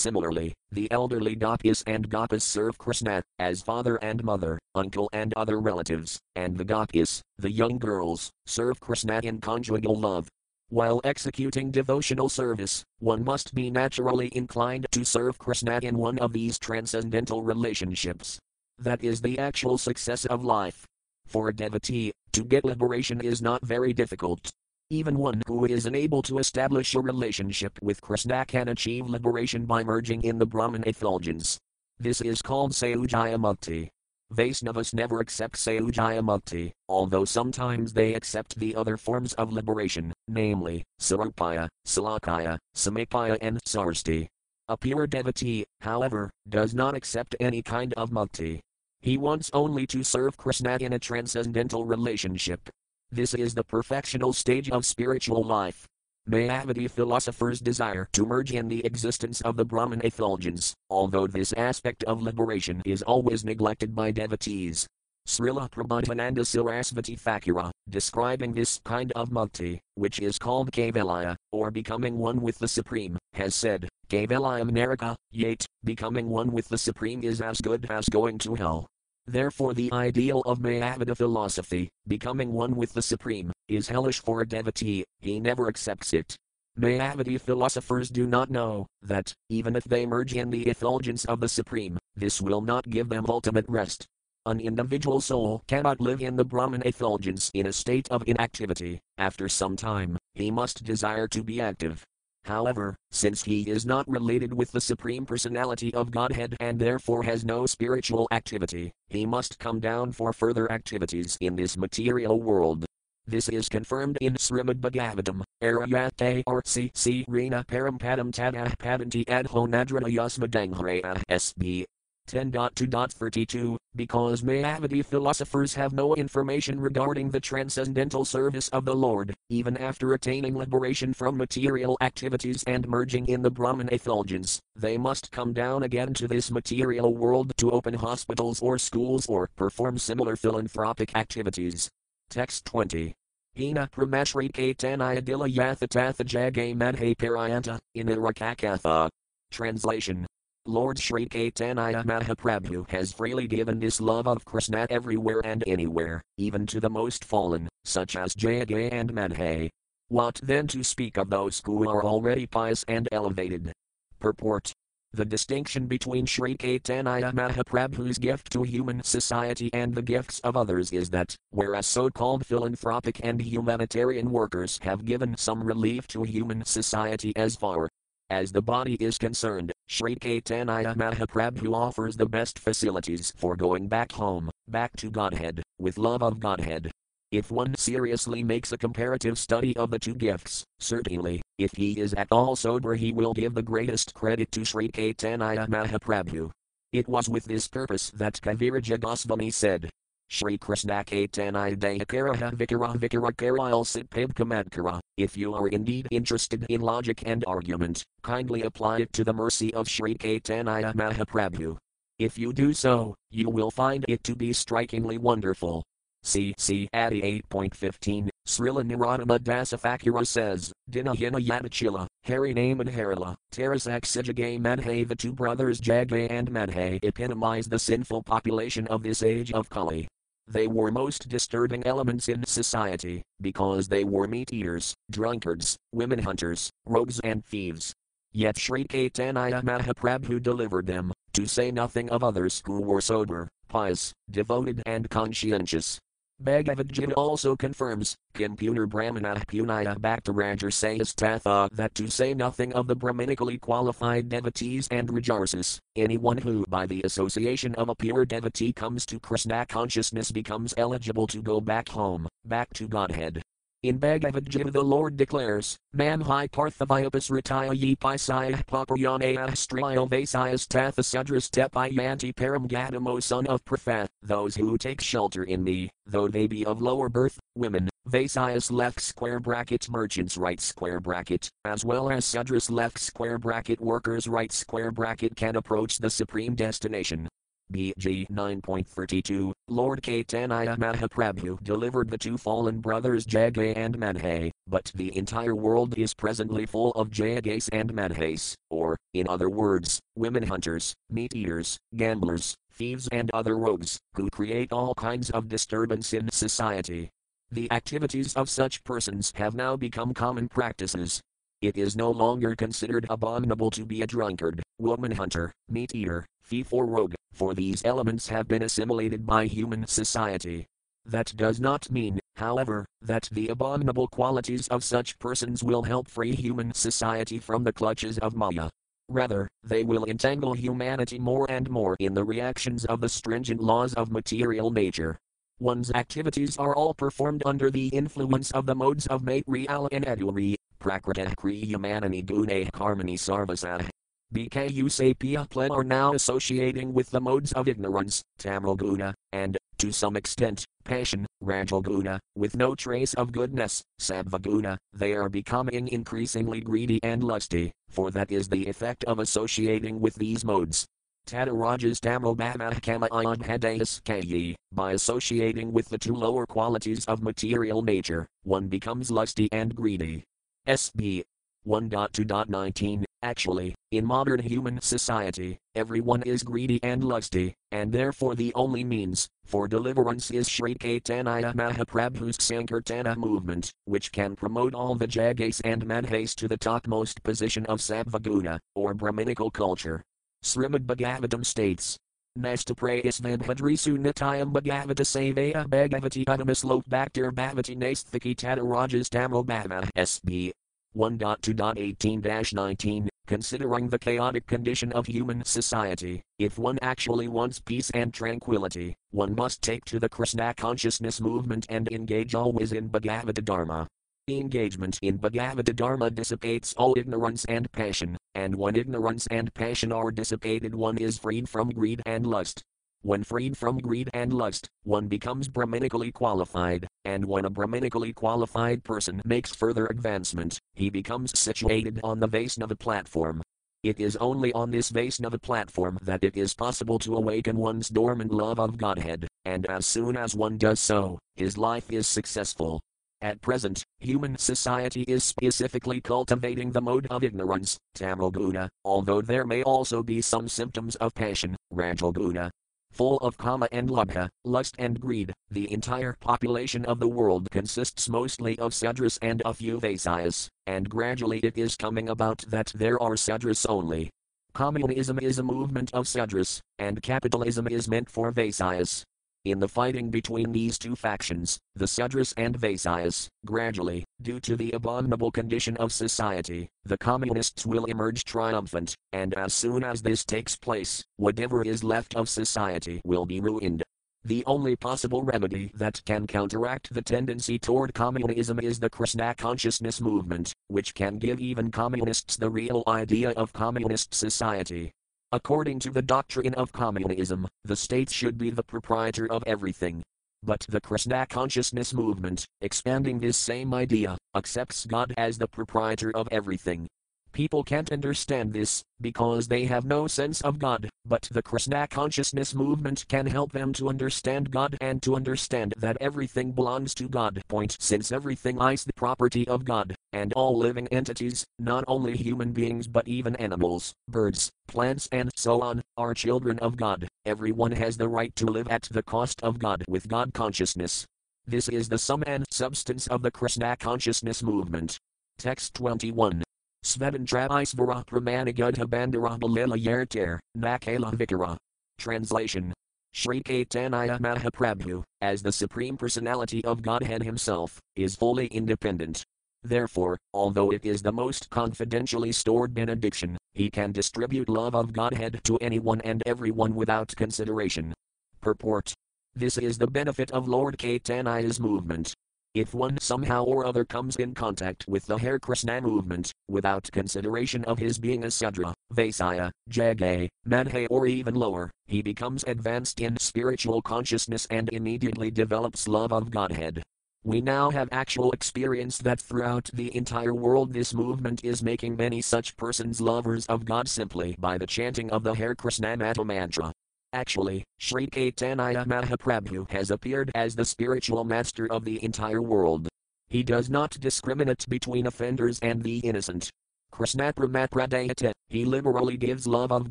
Similarly, the elderly gopis and gopas serve Krishna as father and mother, uncle and other relatives, and the gopis, the young girls, serve Krishna in conjugal love. While executing devotional service, one must be naturally inclined to serve Krishna in one of these transcendental relationships. That is the actual success of life. For a devotee, to get liberation is not very difficult. Even one who is unable to establish a relationship with Krishna can achieve liberation by merging in the Brahman effulgence. This is called Saujaya Mukti. Vaisnavas never accept Saujaya Mukti, although sometimes they accept the other forms of liberation, namely, Sarupaya, Salakaya, Samipaya, and Sarasti. A pure devotee, however, does not accept any kind of mukti. He wants only to serve Krishna in a transcendental relationship, this is the perfectional stage of spiritual life. Mayavadi philosophers desire to merge in the existence of the Brahman effulgence, although this aspect of liberation is always neglected by devotees. Srila Prabodhananda Sarasvati Thakura, describing this kind of mukti, which is called Kaivalya, or becoming one with the Supreme, has said, Kaivalyam Naraka, yet, becoming one with the Supreme is as good as going to hell. Therefore, the ideal of Mayavada philosophy, becoming one with the Supreme, is hellish for a devotee, he never accepts it. Mayavadi philosophers do not know that, even if they merge in the effulgence of the Supreme, this will not give them ultimate rest. An individual soul cannot live in the Brahman effulgence in a state of inactivity. After some time, he must desire to be active. However, since he is not related with the Supreme Personality of Godhead and therefore has no spiritual activity, he must come down for further activities in this material world. This is confirmed in Srimad Bhagavatam, Arayate Si Rena Parampadam Tadah Padanti Adho Nadrana Yasmadanghraya SB 10.2.32, because Mayavadi philosophers have no information regarding the transcendental service of the Lord, even after attaining liberation from material activities and merging in the Brahman effulgence, they must come down again to this material world to open hospitals or schools or perform similar philanthropic activities. Text 20. Hina Pramashri Kaitanaya Dila Yathatatha Jagai Madhai Parayanta, in Irakakatha. Translation Lord Sri Caitanya Mahaprabhu has freely given this love of Krishna everywhere and anywhere, even to the most fallen, such as Jagai and Madhai. What then to speak of those who are already pious and elevated? Purport the distinction between Sri Caitanya Mahaprabhu's gift to human society and the gifts of others is that, whereas so called philanthropic and humanitarian workers have given some relief to human society as far as the body is concerned, Sri Caitanya Mahaprabhu offers the best facilities for going back home, back to Godhead, with love of Godhead. If one seriously makes a comparative study of the two gifts, certainly, if he is at all sober, he will give the greatest credit to Sri Caitanya Mahaprabhu. It was with this purpose that Kaviraja Goswami said, Shri Krishna Caitanya Dayakaraha Vikara Vikara Karil Sitpib Kamadkara. If you are indeed interested in logic and argument, kindly apply it to the mercy of Shri Caitanya Mahaprabhu. If you do so, you will find it to be strikingly wonderful. See, Adi 8.15, Srila Narottama Dasa Thakura says, Dinahina Yadachila, Hari Name and Harila, Tarasak Sijagay Madhe The two brothers Jagai and Madhai epitomize the sinful population of this age of Kali. They were most disturbing elements in society, because they were meat eaters, drunkards, women hunters, rogues, and thieves. Yet Sri Caitanya Mahaprabhu delivered them, to say nothing of others who were sober, pious, devoted, and conscientious. Bhagavad Gita also confirms, Kimpunar Brahmana Punaya Bhaktarajar says Tatha that to say nothing of the Brahminically qualified devotees and Rajarsis, anyone who by the association of a pure devotee comes to Krishna consciousness becomes eligible to go back home, back to Godhead. In Bhagavad Gita the Lord declares, Manhai Parthavyapus Ritayi Pisaya Papayanayah Striyo Vasayas Tathasudras Tepayanti Param Gadamo son of Pritha, those who take shelter in me, though they be of lower birth, women, Vaisyas left square bracket merchants right square bracket, as well as Sudras left square bracket workers right square bracket can approach the supreme destination. BG 9.32, Lord Caitanya Mahaprabhu delivered the two fallen brothers Jagai and Madhai, but the entire world is presently full of Jagas and Madhes, or, in other words, women hunters, meat eaters, gamblers, thieves, and other rogues, who create all kinds of disturbance in society. The activities of such persons have now become common practices, it is no longer considered abominable to be a drunkard, woman hunter, meat eater, or rogue, for these elements have been assimilated by human society. That does not mean, however, that the abominable qualities of such persons will help free human society from the clutches of Maya. Rather, they will entangle humanity more and more in the reactions of the stringent laws of material nature. One's activities are all performed under the influence of the modes of material and adultery, Prakritah Kriyamanani Gune Karmani Sarvasa. BKU Sapia Plen are now associating with the modes of ignorance, Tamoguna, and, to some extent, passion, Rajoguna, with no trace of goodness, Sattvaguna, they are becoming increasingly greedy and lusty, for that is the effect of associating with these modes. Tatarajas Tamobama Kama Ayadhadayas Kayi, by associating with the two lower qualities of material nature, one becomes lusty and greedy. SB 1.2.19 Actually, in modern human society, everyone is greedy and lusty, and therefore the only means for deliverance is Sri Caitanya Mahaprabhu's Sankirtana movement, which can promote all the Jagas and Madhas to the topmost position of Sattvaguna, or Brahminical culture. Srimad Bhagavatam states, Nasta prayas Vabhadrisu Nitayam Bhagavata Savaya Bhagavati Udamaslok Bhaktir Bhavati Nasthiki Tatarajas Tamobhava SB 1.2.18 19 Considering the chaotic condition of human society, if one actually wants peace and tranquility, one must take to the Krishna consciousness movement and engage always in Bhagavata Dharma. Engagement in Bhagavata Dharma dissipates all ignorance and passion, and when ignorance and passion are dissipated, one is freed from greed and lust. When freed from greed and lust, one becomes Brahminically qualified, and when a Brahminically qualified person makes further advancement, he becomes situated on the Vaisnava platform. It is only on this Vaisnava platform that it is possible to awaken one's dormant love of Godhead, and as soon as one does so, his life is successful. At present, human society is specifically cultivating the mode of ignorance, Tamoguna, although there may also be some symptoms of passion, Rajoguna. Full of kama and lobha, lust and greed, the entire population of the world consists mostly of Sudras and a few Vaisyas, and gradually it is coming about that there are Sudras only. Communism is a movement of Sudras, and capitalism is meant for Vaisyas. In the fighting between these two factions, the Sudras and Vaisyas, gradually, due to the abominable condition of society, the communists will emerge triumphant, and as soon as this takes place, whatever is left of society will be ruined. The only possible remedy that can counteract the tendency toward communism is the Krishna consciousness movement, which can give even communists the real idea of communist society. According to the doctrine of communism, the state should be the proprietor of everything. But the Krishna consciousness movement, expanding this same idea, accepts God as the proprietor of everything, People can't understand this, because they have no sense of God, but the Krishna consciousness movement can help them to understand God and to understand that everything belongs to God. Point since everything is the property of God, and all living entities, not only human beings but even animals, birds, plants, and so on, are children of God. Everyone has the right to live at the cost of God with God consciousness. This is the sum and substance of the Krishna consciousness movement. Text 21. Svedantravisvara Pramanagudha Bandarabalila Yerter, Nakala Vikara. Translation Sri Caitanya Mahaprabhu, as the Supreme Personality of Godhead Himself, is fully independent. Therefore, although it is the most confidentially stored benediction, he can distribute love of Godhead to anyone and everyone without consideration. Purport This is the benefit of Lord Caitanya's movement. If one somehow or other comes in contact with the Hare Krishna movement, without consideration of his being a Sudra, Vaisya, Jagai, Madhai or even lower, he becomes advanced in spiritual consciousness and immediately develops love of Godhead. We now have actual experience that throughout the entire world this movement is making many such persons lovers of God simply by the chanting of the Hare Krishna Mantra. Actually, Sri Caitanya Mahaprabhu has appeared as the spiritual master of the entire world. He does not discriminate between offenders and the innocent. Krishna Pradayata, he liberally gives love of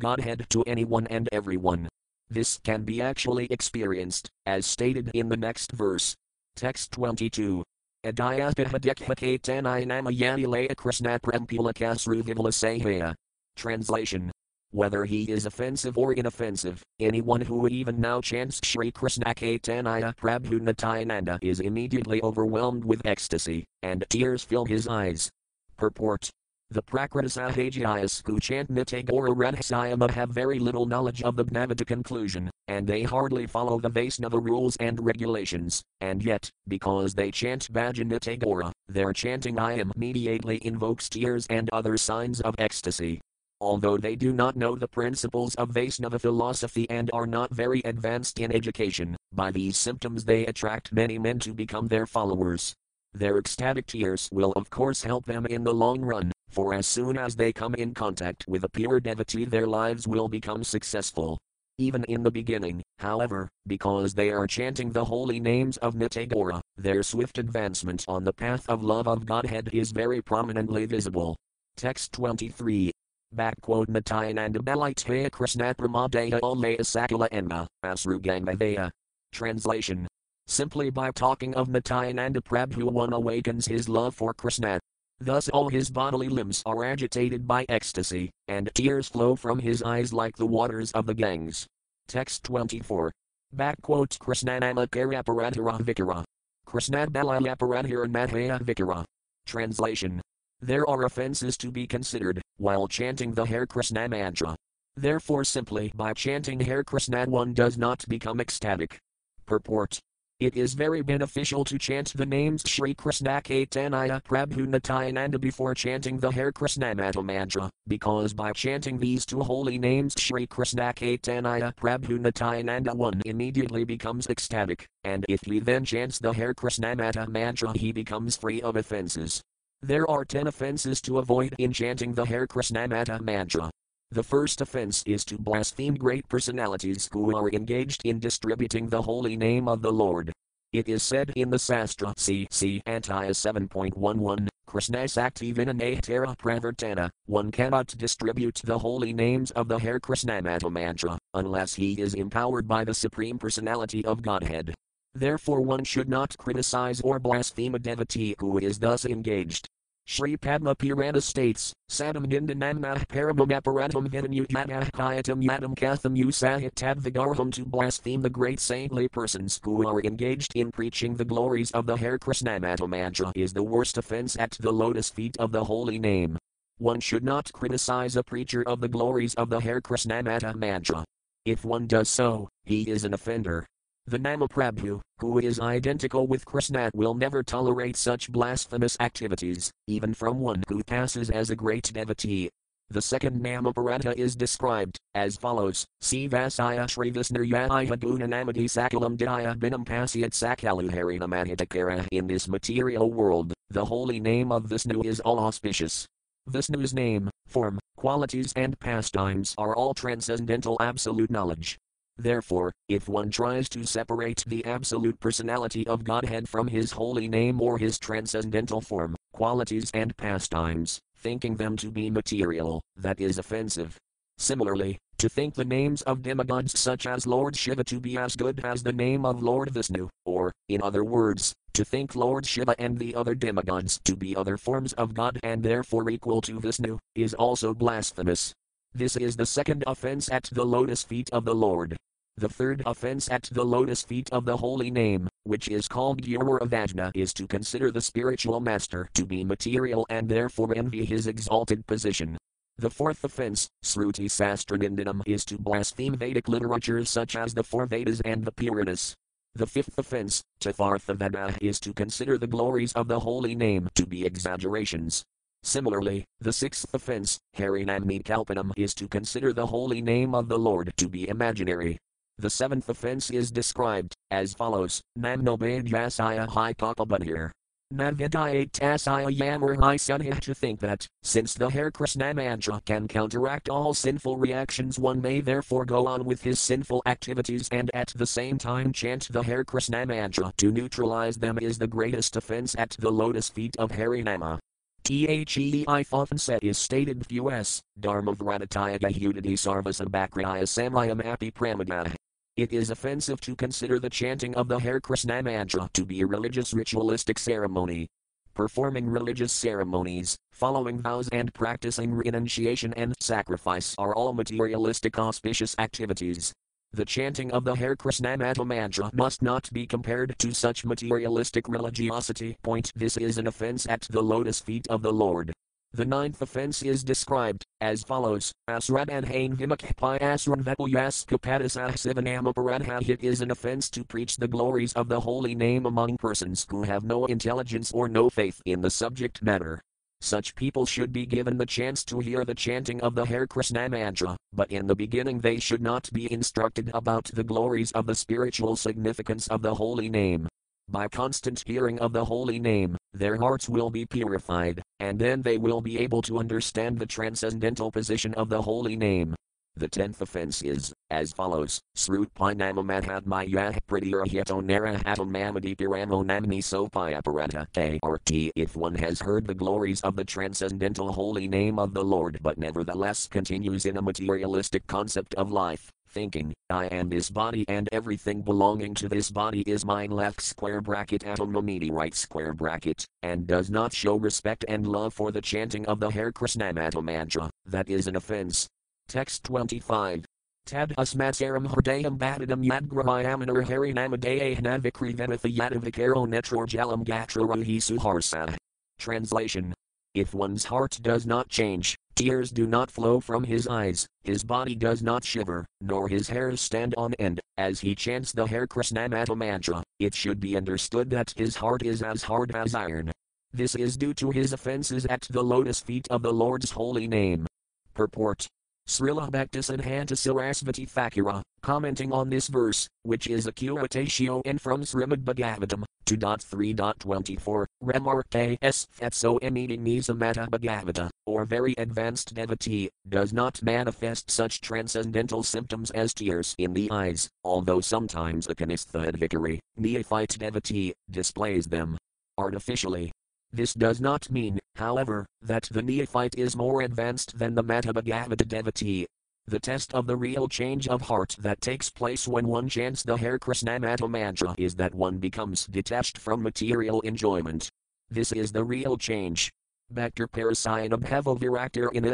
Godhead to anyone and everyone. This can be actually experienced, as stated in the next verse. Text 22. Adayatahadekhaketanai namayani Krishna Prampulakasruvivalasahaya. Translation whether he is offensive or inoffensive, anyone who even now chants Sri Krishna Caitanya Prabhu Nityananda is immediately overwhelmed with ecstasy, and tears fill his eyes. Purport the Prakritasahajiyas who chant Nitai-Gaura Radhasayama have very little knowledge of the Bhagavata conclusion, and they hardly follow the Vaisnava rules and regulations, and yet, because they chant Bhajan their chanting I am immediately invokes tears and other signs of ecstasy. Although they do not know the principles of Vaisnava philosophy and are not very advanced in education, by these symptoms they attract many men to become their followers. Their ecstatic tears will of course help them in the long run, for as soon as they come in contact with a pure devotee, their lives will become successful. Even in the beginning, however, because they are chanting the holy names of Nitai-Gaura, their swift advancement on the path of love of Godhead is very prominently visible. Text 23 Backquote Nityananda Balitaya Krishna Pramadaya Olaya Sakala Enma, Asrugangavaya. Translation. Simply by talking of Nityananda Prabhu one awakens his love for Krishna. Thus all his bodily limbs are agitated by ecstasy, and tears flow from his eyes like the waters of the Ganges. Text 24. Backquote Krishnanama Karaparadhara Vikara. Krishna Balayaparadhara Madhaya Vikara. Translation. There are offenses to be considered while chanting the Hare Krishna mantra. Therefore, simply by chanting Hare Krishna, one does not become ecstatic. Purport it is very beneficial to chant the names Sri Krishna Caitanya Prabhu Nityananda before chanting the Hare Krishna Krishnamata mantra, because by chanting these two holy names Sri Krishna Caitanya Prabhu Nityananda one immediately becomes ecstatic, and if he then chants the Hare Krishna Krishnamata mantra he becomes free of offenses. There are ten offenses to avoid in chanting the Hare Krishna Krishnamata mantra. The first offense is to blaspheme great personalities who are engaged in distributing the holy name of the Lord. It is said in the Sastra CC Antya 7.11, Krishna Sakti Vinanahtara Pravartana, one cannot distribute the holy names of the Hare Krishnamata mantra, unless he is empowered by the Supreme Personality of Godhead. Therefore, one should not criticize or blaspheme a devotee who is thus engaged. Sri Padma Purana states, Sadam Nindanamah Paramamaparatam Vidanyutmanahayatam Yadam Katham Usahitadvigarham to blaspheme the great saintly persons who are engaged in preaching the glories of the Hare Krishnamata mantra is the worst offense at the lotus feet of the holy name. One should not criticize a preacher of the glories of the Hare Krishnamata mantra. If one does so, he is an offender. The Namaprabhu, who is identical with Krishna, will never tolerate such blasphemous activities, even from one who passes as a great devotee. The second Namaparadha is described as follows Sivasaya Sri Visnuyaya Gunanamadi Sakalam Daya Binam Pasyat Sakaluharinamaditakara. In this material world, the holy name of Vishnu is all auspicious. Vishnu's name, form, qualities, and pastimes are all transcendental absolute knowledge. Therefore, if one tries to separate the absolute personality of Godhead from his holy name or his transcendental form, qualities, and pastimes, thinking them to be material, that is offensive. Similarly, to think the names of demigods such as Lord Shiva to be as good as the name of Lord Vishnu, or, in other words, to think Lord Shiva and the other demigods to be other forms of God and therefore equal to Vishnu, is also blasphemous. This is the second offense at the lotus feet of the Lord. The third offense at the lotus feet of the holy name, which is called Guruvajna, is to consider the spiritual master to be material and therefore envy his exalted position. The fourth offense, Sruti Sastranindinam, is to blaspheme Vedic literatures such as the four Vedas and the Puranas. The fifth offense, Tatharthavada, is to consider the glories of the holy name to be exaggerations. Similarly, the sixth offense, Harinamni Kalpanam, is to consider the holy name of the Lord to be imaginary. The seventh offense is described as follows Namno Bhadyasaya Hi Kakabadhir. Navidayat tasaya yamar sudhih to think that, since the Hare Krishna mantra can counteract all sinful reactions, one may therefore go on with his sinful activities and at the same time chant the Hare Krishna mantra to neutralize them is the greatest offense at the lotus feet of Harinama. THEI said is stated US, Dharma Vratataya Gahudadi Sarvasa Bakraya Samayam Api Pramada. It is offensive to consider the chanting of the Hare Krishna mantra to be a religious ritualistic ceremony. Performing religious ceremonies, following vows, and practicing renunciation and sacrifice are all materialistic auspicious activities. The chanting of the Hare Krishna mantra must not be compared to such materialistic religiosity. Point this is an offense at the lotus feet of the Lord. The ninth offense is described as follows Asradanhain Vimakpai Asranvepulyas Kapadasah Sivanamaparadha. It is an offense to preach the glories of the holy name among persons who have no intelligence or no faith in the subject matter. Such people should be given the chance to hear the chanting of the Hare Krishna mantra, but in the beginning they should not be instructed about the glories of the spiritual significance of the holy name. By constant hearing of the holy name, their hearts will be purified, and then they will be able to understand the transcendental position of the holy name. The tenth offense is, as follows, Srutpinama Mahatmaya Pradirahiyato Narahatam Mamadipiramo Namni Sopayaparata ART. If one has heard the glories of the transcendental holy name of the Lord but nevertheless continues in a materialistic concept of life, thinking, I am this body and everything belonging to this body is mine left square bracket atom right square bracket, and does not show respect and love for the chanting of the Hare Krishna mantra, that is an offense. Text 25. Tad asmatsaram hrdayam badadam yadgrahayamanar harinamadaye navikrivenatha yadavikaro netror jalam gatrarahi suharsa. Translation. If one's heart does not change, Tears do not flow from his eyes, his body does not shiver, nor his hairs stand on end, as he chants the Hare Krishna mantra. It should be understood that his heart is as hard as iron. This is due to his offenses at the lotus feet of the Lord's holy name. Purport Srila Bhaktisiddhanta Sarasvati Thakura, commenting on this verse, which is a quotation in from Srimad Bhagavatam, 2.3.24, remarked as Fatso meaning Nisamata Bhagavata, or very advanced devotee, does not manifest such transcendental symptoms as tears in the eyes, although sometimes a kanistha adhikari, neophyte devotee, displays them artificially. This does not mean, however, that the neophyte is more advanced than the Mahabhagavata devotee. The test of the real change of heart that takes place when one chants the Hare Krishna mantra is that one becomes detached from material enjoyment. This is the real change. Bhaktir Parasayanam Bhava Viraktir in.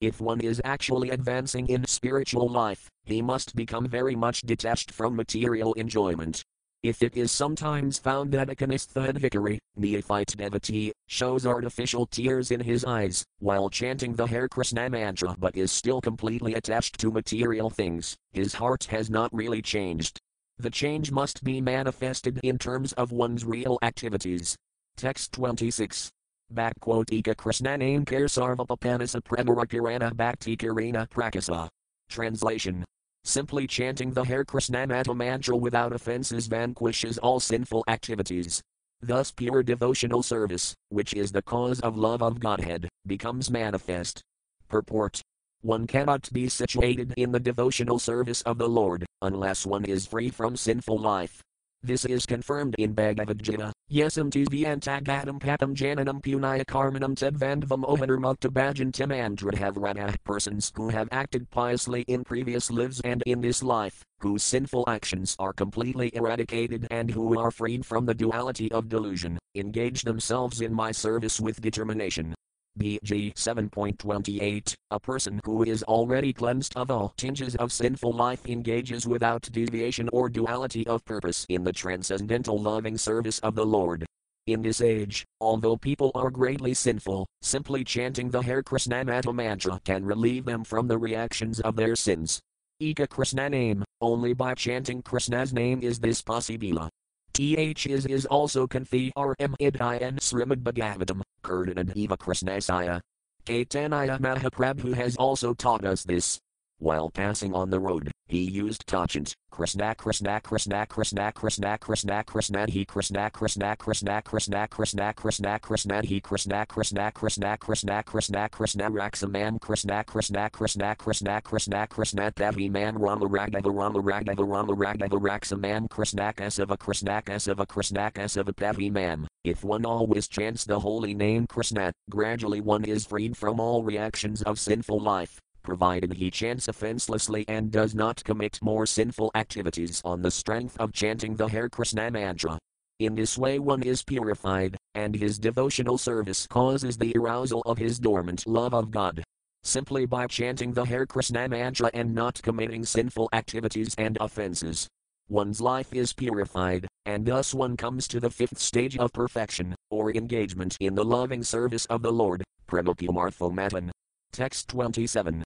If one is actually advancing in spiritual life, he must become very much detached from material enjoyment. If it is sometimes found that a kanistha adhikari, neophyte devotee, shows artificial tears in his eyes, while chanting the Hare Krishna mantra but is still completely attached to material things, his heart has not really changed. The change must be manifested in terms of one's real activities. Text 26. Backquote Ika Krishna name Kar Sarvapapanasa Premarakirana Bhakti Kirina Prakasa. Translation Simply chanting the Hare Krishna mantra without offenses vanquishes all sinful activities. Thus, pure devotional service, which is the cause of love of Godhead, becomes manifest. Purport One cannot be situated in the devotional service of the Lord unless one is free from sinful life. This is confirmed in Bhagavad Gita. Yesam tusvyantagadam patam jananam punaya karmanam tedvandvam ohanarmuktabhajantam andradhavrana. Persons who have acted piously in previous lives and in this life, whose sinful actions are completely eradicated and who are freed from the duality of delusion, engage themselves in my service with determination. BG 7.28 A person who is already cleansed of all tinges of sinful life engages without deviation or duality of purpose in the transcendental loving service of the Lord. In this age, although people are greatly sinful, simply chanting the Hare Krishna mantra can relieve them from the reactions of their sins. Eka Krishna name, only by chanting Krishna's name is this possible. Th is is also Kanthi RM Idin Srimad Bhagavatam, Kirtanad Eva Krishnasaya. Caitanya Mahaprabhu has also taught us this. While passing on the road, he used tachant, Krishna Krishna Krishna Krishna Krishna Krishna Krishna he Krishna Krishna Krishna Krishna Krishna Krishna Krishna he Krishna Krishna Krishna Krishna Krishna Krishna Raksaman Krishna Krishna Krishna Krishna Krishna Krishna Tavi man Rama Ragdava Rama Ragdava Rama Ragdava Raksaman Krishna Kasava Krishna Kasava Krishna Kasava Tavi man. If one always chants the holy name Krishna, gradually one is freed from all reactions of sinful life provided he chants offenselessly and does not commit more sinful activities on the strength of chanting the Hare Krishna mantra. In this way, one is purified, and his devotional service causes the arousal of his dormant love of God. Simply by chanting the Hare Krishna mantra and not committing sinful activities and offenses, one's life is purified, and thus one comes to the fifth stage of perfection, or engagement in the loving service of the Lord. Premopumarthomatan. Text 27.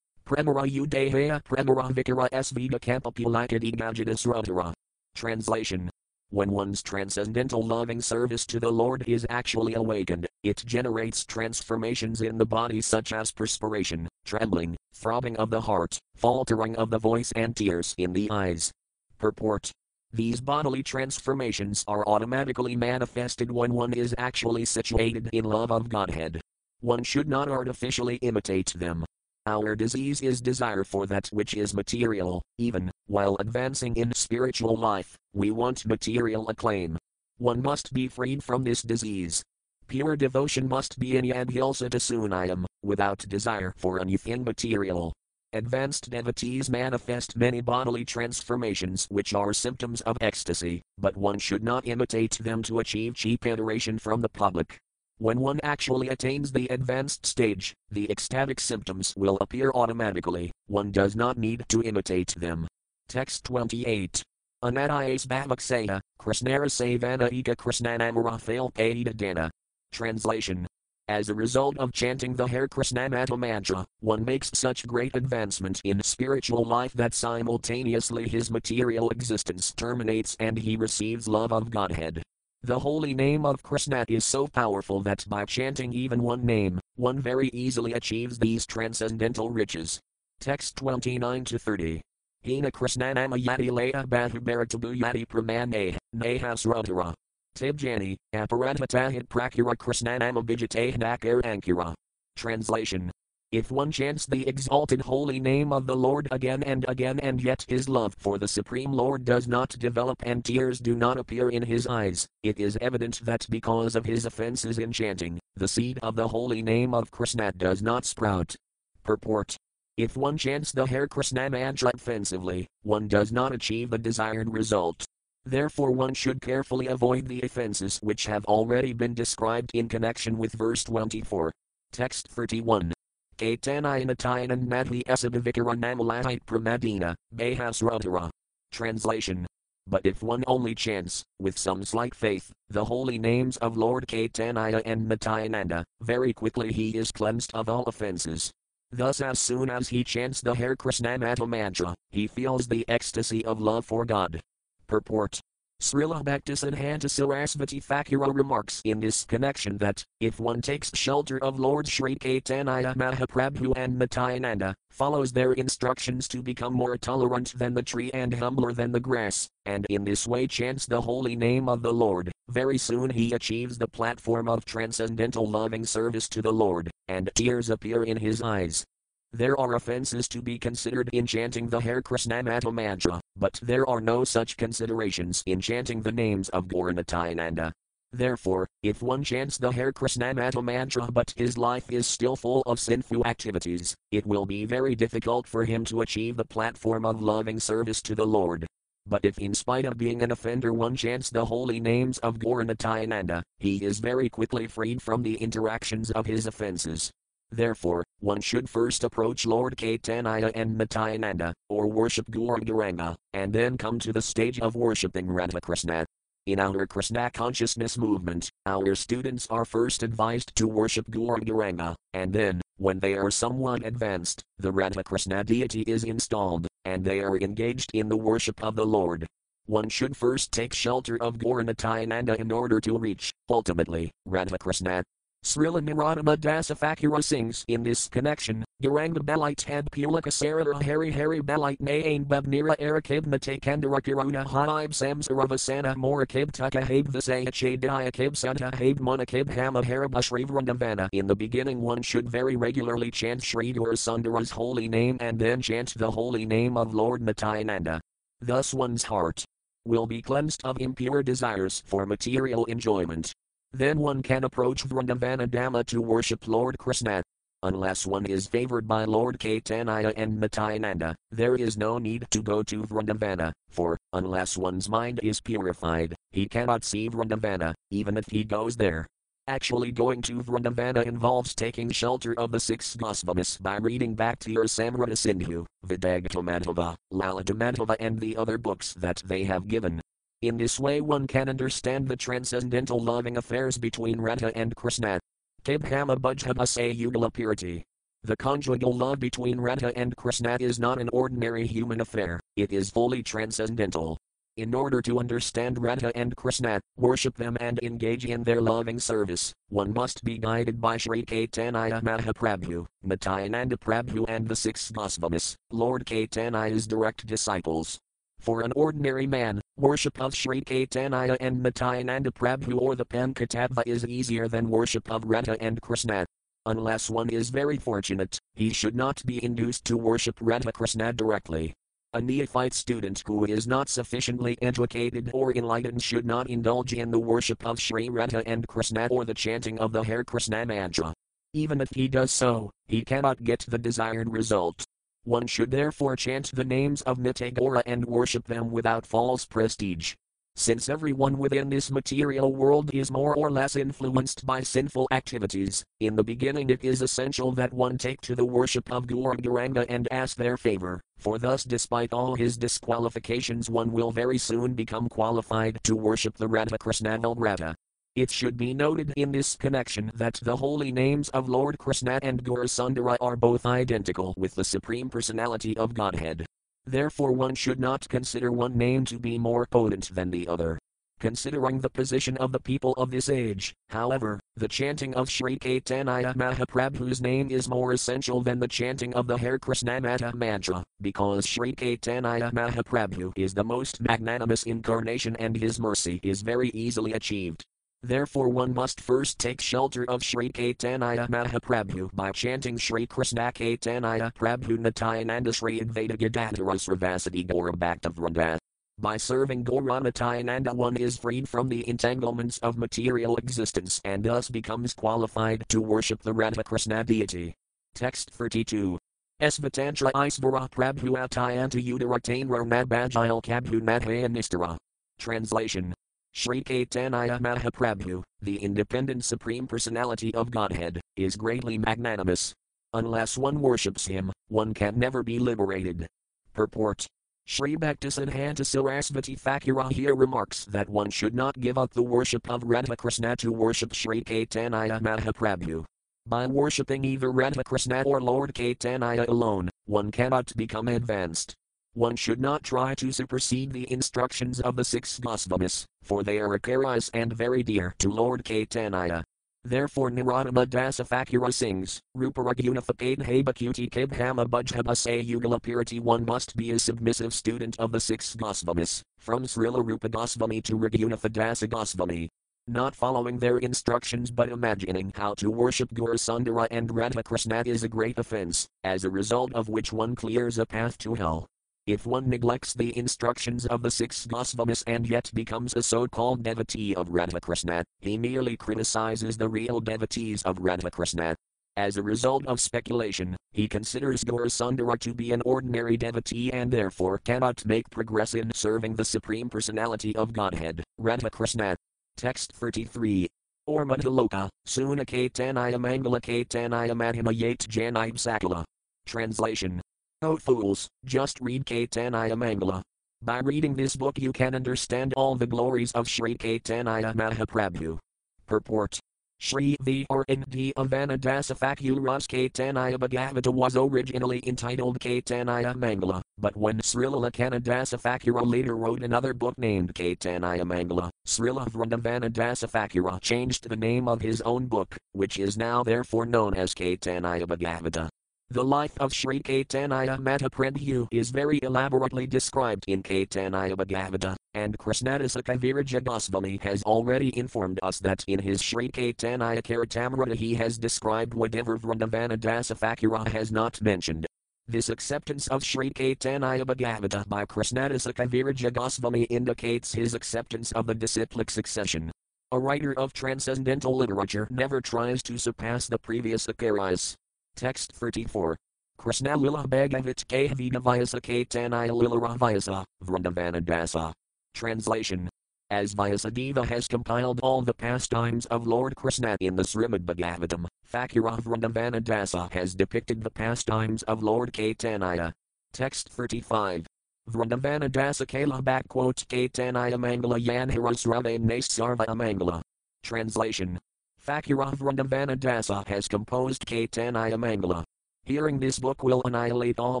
Premara Udehaya Premara Vikara Svita Kampapulakadigajidas Rotara. Translation when one's transcendental loving service to the Lord is actually awakened, it generates transformations in the body such as perspiration, trembling, throbbing of the heart, faltering of the voice, and tears in the eyes. Purport These bodily transformations are automatically manifested when one is actually situated in love of Godhead. One should not artificially imitate them. Our disease is desire for that which is material, even while advancing in spiritual life, we want material acclaim. One must be freed from this disease. Pure devotion must be in Yadhilsa Sunayam, without desire for anything material. Advanced devotees manifest many bodily transformations which are symptoms of ecstasy, but one should not imitate them to achieve cheap adoration from the public. When one actually attains the advanced stage, the ecstatic symptoms will appear automatically, one does not need to imitate them. Text 28. Anadayas Bhavaksaya, Krishnara Savana Eka Krishnanamara Fail Paida Dana. Translation as a result of chanting the Hare Krishnamata mantra, one makes such great advancement in spiritual life that simultaneously his material existence terminates and he receives love of Godhead. The holy name of Krishna is so powerful that by chanting even one name, one very easily achieves these transcendental riches. Text 29 to 30. Hina Krishnanama Yati Laya Bahubaratabu Yati Pramane, Nahas Rudhara. Tibjani, Aparatmatahit Prakura Krishnanama Vijate Nakar Ankura. Translation if one chants the exalted holy name of the Lord again and again and yet his love for the Supreme Lord does not develop and tears do not appear in his eyes, it is evident that because of his offenses in chanting, the seed of the holy name of Krishna does not sprout. Purport If one chants the Hare Krishna mantra offensively, one does not achieve the desired result. Therefore, one should carefully avoid the offenses which have already been described in connection with verse 24. Text 31. Kaitanayanatayanan madhi esabavikara namalahite pramadina, bahasrotara. Translation. But if one only chants, with some slight faith, the holy names of Lord Caitanya and Nityananda, very quickly he is cleansed of all offenses. Thus, as soon as he chants the Hare Krishnamata mantra, he feels the ecstasy of love for God. Purport Srila Bhaktisiddhanta Sarasvati Thakura remarks in this connection that, if one takes shelter of Lord Sri Caitanya Mahaprabhu and Nityananda, follows their instructions to become more tolerant than the tree and humbler than the grass, and in this way chants the holy name of the Lord, very soon he achieves the platform of transcendental loving service to the Lord, and tears appear in his eyes. There are offenses to be considered in chanting the Hare Krishnamata mantra, but there are no such considerations in chanting the names of Gaura Nityananda. Therefore, if one chants the Hare Krishnamata mantra but his life is still full of sinful activities, it will be very difficult for him to achieve the platform of loving service to the Lord. But if in spite of being an offender one chants the holy names of Gaura Nityananda, he is very quickly freed from the interactions of his offenses. Therefore, one should first approach Lord Caitanya and Nityananda, or worship Gauranga, and then come to the stage of worshipping Radhakrishna. In our Krishna consciousness movement, our students are first advised to worship Gauranga, and then, when they are somewhat advanced, the Radhakrishna deity is installed, and they are engaged in the worship of the Lord. One should first take shelter of Gaura Nityananda in order to reach, ultimately, Radhakrishna. Srila Narottama Dasa Thakura sings in this connection, Garanga Balit had Pulika Sarara Hari Hari Balit Nain Babnira Arakib Mate Kandara Kiruna Haib Samsaravasana Morakib Tukahib Visayachay Diakib Santa Habe Monakib Hama Harabashrivradavana. In the beginning, one should very regularly chant Sri Gaurasundara's holy name and then chant the holy name of Lord Nityananda. Thus, one's heart will be cleansed of impure desires for material enjoyment. Then one can approach Vrindavana Dhama to worship Lord Krishna. Unless one is favored by Lord Caitanya and Nityananda, there is no need to go to Vrindavana, for, unless one's mind is purified, he cannot see Vrindavana, even if he goes there. Actually, going to Vrindavana involves taking shelter of the six Gosvamis by reading Bhakti Rasamrita Sindhu, Vidagdhamadhava, Lalitamadhava, and the other books that they have given. In this way, one can understand the transcendental loving affairs between Radha and Krishna. Kibhama Sayugala Purity. The conjugal love between Radha and Krishna is not an ordinary human affair, it is fully transcendental. In order to understand Radha and Krishna, worship them and engage in their loving service, one must be guided by Sri Caitanya Mahaprabhu, Nityananda Prabhu and the six Gosvamis, Lord Caitanya's direct disciples. For an ordinary man, worship of Sri Caitanya and Nityananda Prabhu or the Panchatattva is easier than worship of Radha and Krishna. Unless one is very fortunate, he should not be induced to worship Radha Krishna directly. A neophyte student who is not sufficiently educated or enlightened should not indulge in the worship of Sri Radha and Krishna or the chanting of the Hare Krishna mantra. Even if he does so, he cannot get the desired result. One should therefore chant the names of Nitya and worship them without false prestige. Since everyone within this material world is more or less influenced by sinful activities, in the beginning it is essential that one take to the worship of Gaura Gauranga and ask their favor, for thus despite all his disqualifications one will very soon become qualified to worship the Radha Krishna Radha. It should be noted in this connection that the holy names of Lord Krishna and Gaurasundara are both identical with the Supreme Personality of Godhead. Therefore, one should not consider one name to be more potent than the other. Considering the position of the people of this age, however, the chanting of Sri Caitanya Mahaprabhu's name is more essential than the chanting of the Hare Krishna Mata mantra, because Sri Caitanya Mahaprabhu is the most magnanimous incarnation and his mercy is very easily achieved. Therefore, one must first take shelter of Sri Caitanya Mahaprabhu by chanting Sri Krishna Caitanya Prabhu Nityananda Sri Advaita Gadadhara Srivasadi Gaura Bhakta Vrinda. By serving Gaura Nityananda, one is freed from the entanglements of material existence and thus becomes qualified to worship the Radha Krishna deity. Text 32. Esvatantra Isvara Prabhu Atayanta Udaratain Ramabhajil Kabhu Madhayanistara. Translation Sri Caitanya Mahaprabhu, the independent Supreme Personality of Godhead, is greatly magnanimous. Unless one worships him, one can never be liberated. Purport Sri Bhaktisiddhanta Sarasvati here remarks that one should not give up the worship of Radha Krishna to worship Sri Caitanya Mahaprabhu. By worshipping either Radha Krishna or Lord Caitanya alone, one cannot become advanced. One should not try to supersede the instructions of the six Gosvamis, for they are acaryas and very dear to Lord Caitanya. Therefore Narottama Dasa Thakura sings, Ruparagunifipaid Habakuti Kibhama Bujhaba Sayugala Purity one must be a submissive student of the six Gosvamis, from Srila Rupa Gosvami to Raghunatha Gosvami. Not following their instructions but imagining how to worship Gaurasundara and Radha Krishna is a great offense, as a result of which one clears a path to hell. If one neglects the instructions of the six Gosvamis and yet becomes a so called devotee of Radhakrishna, he merely criticizes the real devotees of Radhakrishna. As a result of speculation, he considers Gaurasundara to be an ordinary devotee and therefore cannot make progress in serving the Supreme Personality of Godhead, Radhakrishna. Text 33. Or Madhaloka, Suna Caitanya Mangala Caitanya Madhimayat Janib Sakala. Translation Oh fools, just read Caitanya Mangala. By reading this book you can understand all the glories of Sri Caitanya Mahaprabhu. Purport Sri Vrindavana Dasa Thakura's Caitanya Bhagavata was originally entitled Caitanya Mangala, But when Srila Kanadasafakura later wrote another book named Caitanya Mangala, Srila Vrindavana Dasa Thakura changed the name of his own book, which is now therefore known as Caitanya Bhagavata. The life of Sri Caitanya Mahaprabhu is very elaborately described in Caitanya Bhagavata, and Krishnadasa Kaviraja Goswami has already informed us that in his Sri Caitanya Charitamrita he has described whatever Vrindavana Dasa Thakura has not mentioned. This acceptance of Sri Caitanya Bhagavata by Krishnadasa Kaviraja Goswami indicates his acceptance of the disciplic succession. A writer of transcendental literature never tries to surpass the previous acharyas. Text 34. Krishna Lila Bhagavat Kavita Vyasa Caitanya Lila Vyasa, Vrindavana Dasa. Translation. As Vyasadeva has compiled all the pastimes of Lord Krishna in the Srimad Bhagavatam, Thakura Vrindavana Dasa has depicted the pastimes of Lord Caitanya. Text 35. Vrindavana Dasa Kala backquote Caitanya Mangala Yanharasrave Nasarva Mangala. Translation. Dasa has composed Caitanya Mangala. Hearing this book will annihilate all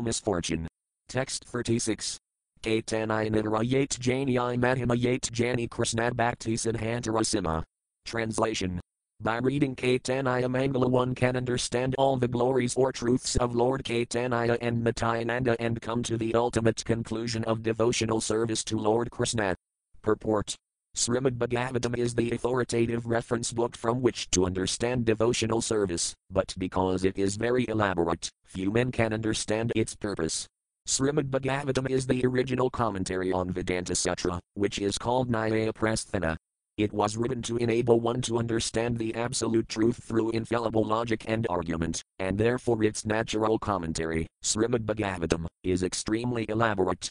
misfortune. Text 36. Caitanya Jani I Mahimayate Jani Krishna Bhakti Siddhantarasima. Translation. By reading Caitanya Mangala one can understand all the glories or truths of Lord Caitanya and Nityananda and come to the ultimate conclusion of devotional service to Lord Krishna. Purport. Srimad Bhagavatam is the authoritative reference book from which to understand devotional service, but because it is very elaborate, few men can understand its purpose. Srimad Bhagavatam is the original commentary on Vedanta Sutra, which is called Nyaya Prasthana. It was written to enable one to understand the absolute truth through infallible logic and argument, and therefore its natural commentary, Srimad Bhagavatam, is extremely elaborate.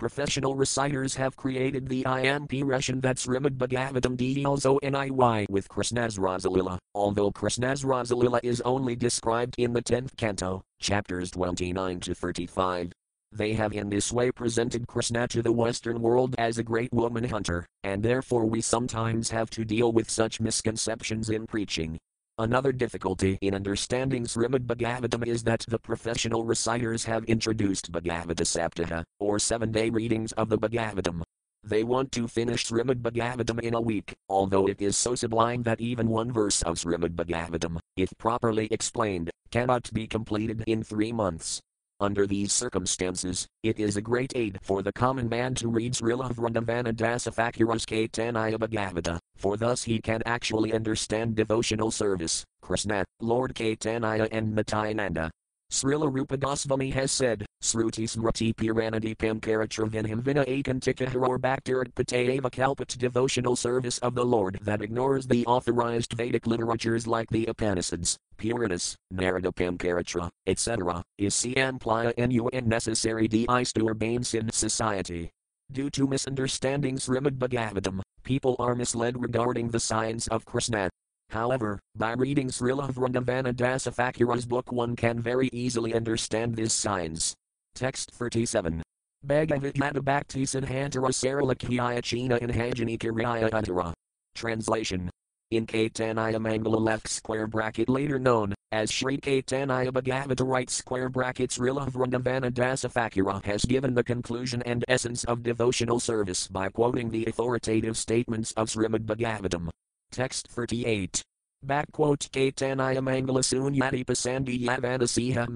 Professional reciters have created the impression that Srimad Bhagavatam deals ONIY with Krishna's Rasalila, although Krishna's Rasalila is only described in the 10th canto, chapters 29 to 35. They have in this way presented Krishna to the Western world as a great woman hunter, and therefore we sometimes have to deal with such misconceptions in preaching. Another difficulty in understanding Srimad Bhagavatam is that the professional reciters have introduced Bhagavata Saptaha, or seven day readings of the Bhagavatam. They want to finish Srimad Bhagavatam in a week, although it is so sublime that even one verse of Srimad Bhagavatam, if properly explained, cannot be completed in three months. Under these circumstances, it is a great aid for the common man to read Srila Vrindavana Dasa Thakura's Caitanya Bhagavata, for thus he can actually understand devotional service, Krishna, Lord Caitanya and Nityananda. Srila Rupa Goswami has said, Sruti Smriti Puranadipam Karatravinham Vina Akantikahar Bhaktirat Patayava Kalpat devotional service of the Lord that ignores the authorized Vedic literatures like the Upanishads, Puranas, Narada Pancaratra, etc., is Siamplaya nu unnecessary deis to urbanes in society. Due to misunderstandings Srimad Bhagavatam, people are misled regarding the signs of Krishna. However, by reading Srila Vrindavana Dasa Thakura's book one can very easily understand these signs. Text 37. Bhagavad Gita Bhakti Siddhantara Saralakyaya China in Hajani Kiraya Uttara. Translation. In Caitanya Mangala left square bracket later known as Sri Caitanya Bhagavata right square brackets Srila Vrindavana Dasa Thakura has given the conclusion and essence of devotional service by quoting the authoritative statements of Srimad Bhagavatam. Text 38. Backquote Caitanya Mangala Sunyati Pasandi Yavanasiha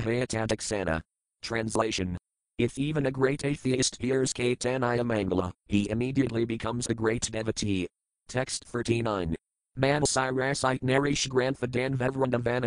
Hayatataksana. Translation. If even a great atheist hears Caitanya Mangala, he immediately becomes a great devotee. Text 39. Manasirasite Narish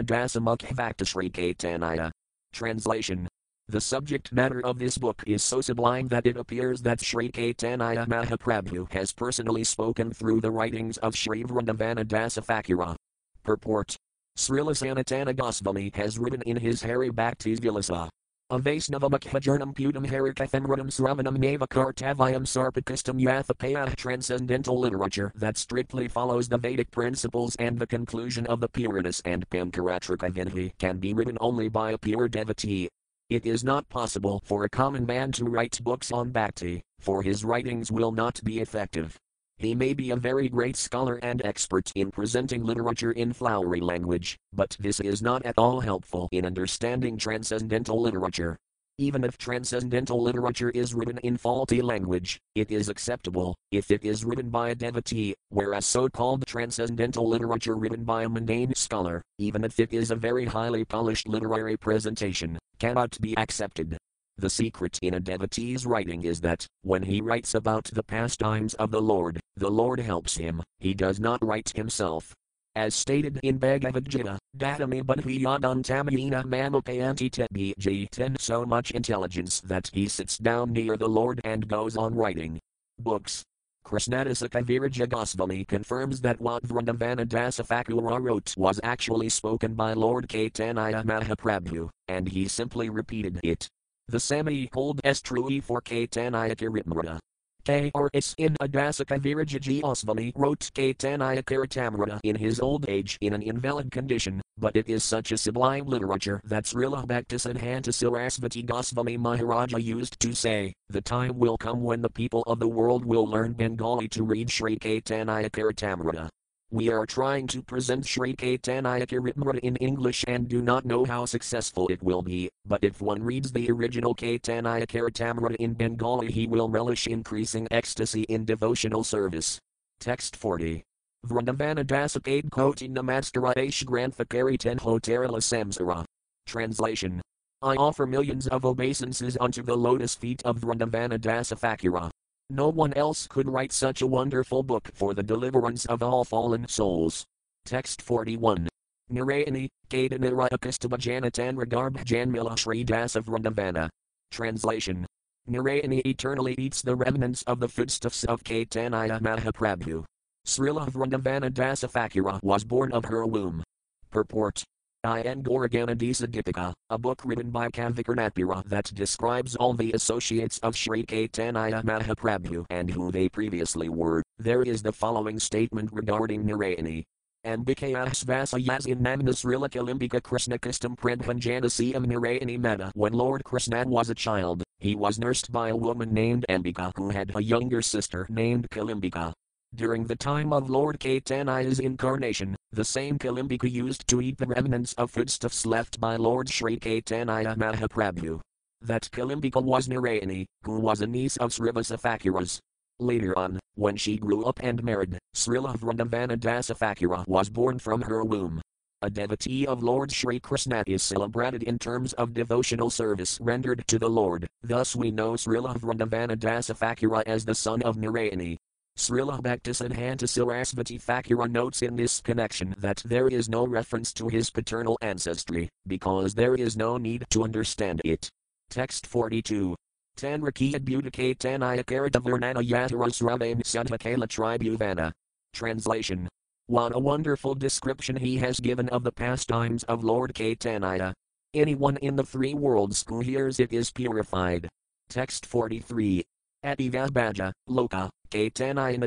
Dasamuk Bhaktashri Caitanya. Translation. The subject matter of this book is so sublime that it appears that Sri Caitanya Mahaprabhu has personally spoken through the writings of Sri Vrindavana Dasa Thakura. Purport. Srila Sanatana Goswami has written in his Hari Bhaktis Vilasa. Avasnavamakhajarnam putam harikathenradam sravanam navakartavayam sarpakistam yathapaya transcendental literature that strictly follows the Vedic principles and the conclusion of the Puranas and Pancaratrika Vinhi can be written only by a pure devotee. It is not possible for a common man to write books on bhakti, for his writings will not be effective. He may be a very great scholar and expert in presenting literature in flowery language, but this is not at all helpful in understanding transcendental literature. Even if transcendental literature is written in faulty language, it is acceptable if it is written by a devotee, whereas so called transcendental literature written by a mundane scholar, even if it is a very highly polished literary presentation, cannot be accepted. The secret in a devotee's writing is that, when he writes about the pastimes of the Lord, the Lord helps him, he does not write himself. As stated in Bhagavad Gita, Datami Budhiyadantamayina Mamapayanti Tebiji ten so much intelligence that he sits down near the Lord and goes on writing books. Krishnadasa Kaviraja Goswami confirms that what Vrindavana Dasa Thakura wrote was actually spoken by Lord Caitanya Mahaprabhu, and he simply repeated it. The semi hold S true for Caitanya Caritamrita. KRS in Adasaka Virajaji Osvami wrote Caitanya Caritamrita in his old age in an invalid condition, but it is such a sublime literature that Srila Bhaktisiddhanta Sarasvati Goswami Maharaja used to say, the time will come when the people of the world will learn Bengali to read Sri Caitanya Caritamrita. We are trying to present Sri Caitanya Charitamrita in English and do not know how successful it will be, but if one reads the original Caitanya Charitamrita in Bengali he will relish increasing ecstasy in devotional service. Text 40. Vrindavana Dasapade Koti Namaskara Aish Granthakari Ten Hoterala Samsara. Translation. I offer millions of obeisances unto the lotus feet of Vrindavana Dasa Thakura. No one else could write such a wonderful book for the deliverance of all fallen souls. Text 41. Narayani, Kadanira Apistabhajanatan Regarbhajanmila Sri Dasa Vrindavana. Translation. Narayani eternally eats the remnants of the foodstuffs of Caitanya Mahaprabhu. Srila Vrindavana Dasa Thakura was born of her womb. Purport. I N Gauraganadisa Dipika, a book written by Kavikarnapura that describes all the associates of Sri Caitanya Mahaprabhu and who they previously were. There is the following statement regarding Narayani. Ambikayasvasayas in Namnas Rilakalimbika Krishna Kistam Predhanjanasiyam Narayani Meta. When Lord Krishna was a child, he was nursed by a woman named Ambika who had a younger sister named Kalimbika. During the time of Lord Caitanya's incarnation, the same Kalimbika used to eat the remnants of foodstuffs left by Lord Sri Caitanya Mahaprabhu. That Kalimbika was Narayani, who was a niece of Srivasa Thakura's. Later on, when she grew up and married, Srila Vrindavana Dasa Thakura was born from her womb. A devotee of Lord Sri Krishna is celebrated in terms of devotional service rendered to the Lord, thus we know Srila Vrindavana Dasa Thakura as the son of Narayani. Srila Bhaktisiddhanta Sarasvati Thakura notes in this connection that there is no reference to his paternal ancestry, because there is no need to understand it. Text 42. Tanraki Budike Tanaya Karatavernana Yatarasravain Sadhakala Tribuvana. Translation. What a wonderful description he has given of the pastimes of Lord Caitanya. Anyone in the three worlds who hears it is purified. Text 43. Adivasbhaja, Loka, Caitanya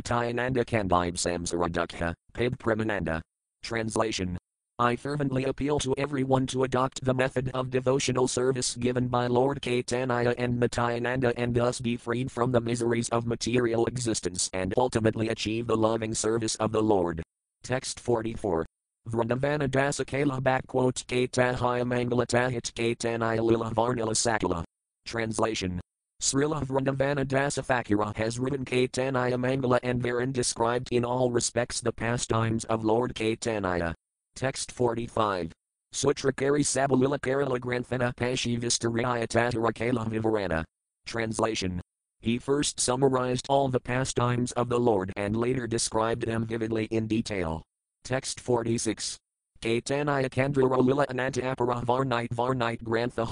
Kandib Samsaradukha, Pib Premananda. Translation. I fervently appeal to everyone to adopt the method of devotional service given by Lord Caitanya and Nityananda and thus be freed from the miseries of material existence and ultimately achieve the loving service of the Lord. Text 44. Vrindavana Dasakala backquote Caitahaya Mangalatahit Caitanya Lila Varnila Sakala. Translation. Srila Vrindavana Dasa Thakura has written Caitanya Mangala and therein described in all respects the pastimes of Lord Caitanya. Text 45. Sutrakari Sabalila Kerala Granthana Pashivistaraya Tatarakala Vivarana. Translation. He first summarized all the pastimes of the Lord and later described them vividly in detail. Text 46. Caitanya Kandra Lila Ananta Apara Varnite Varnite Grantha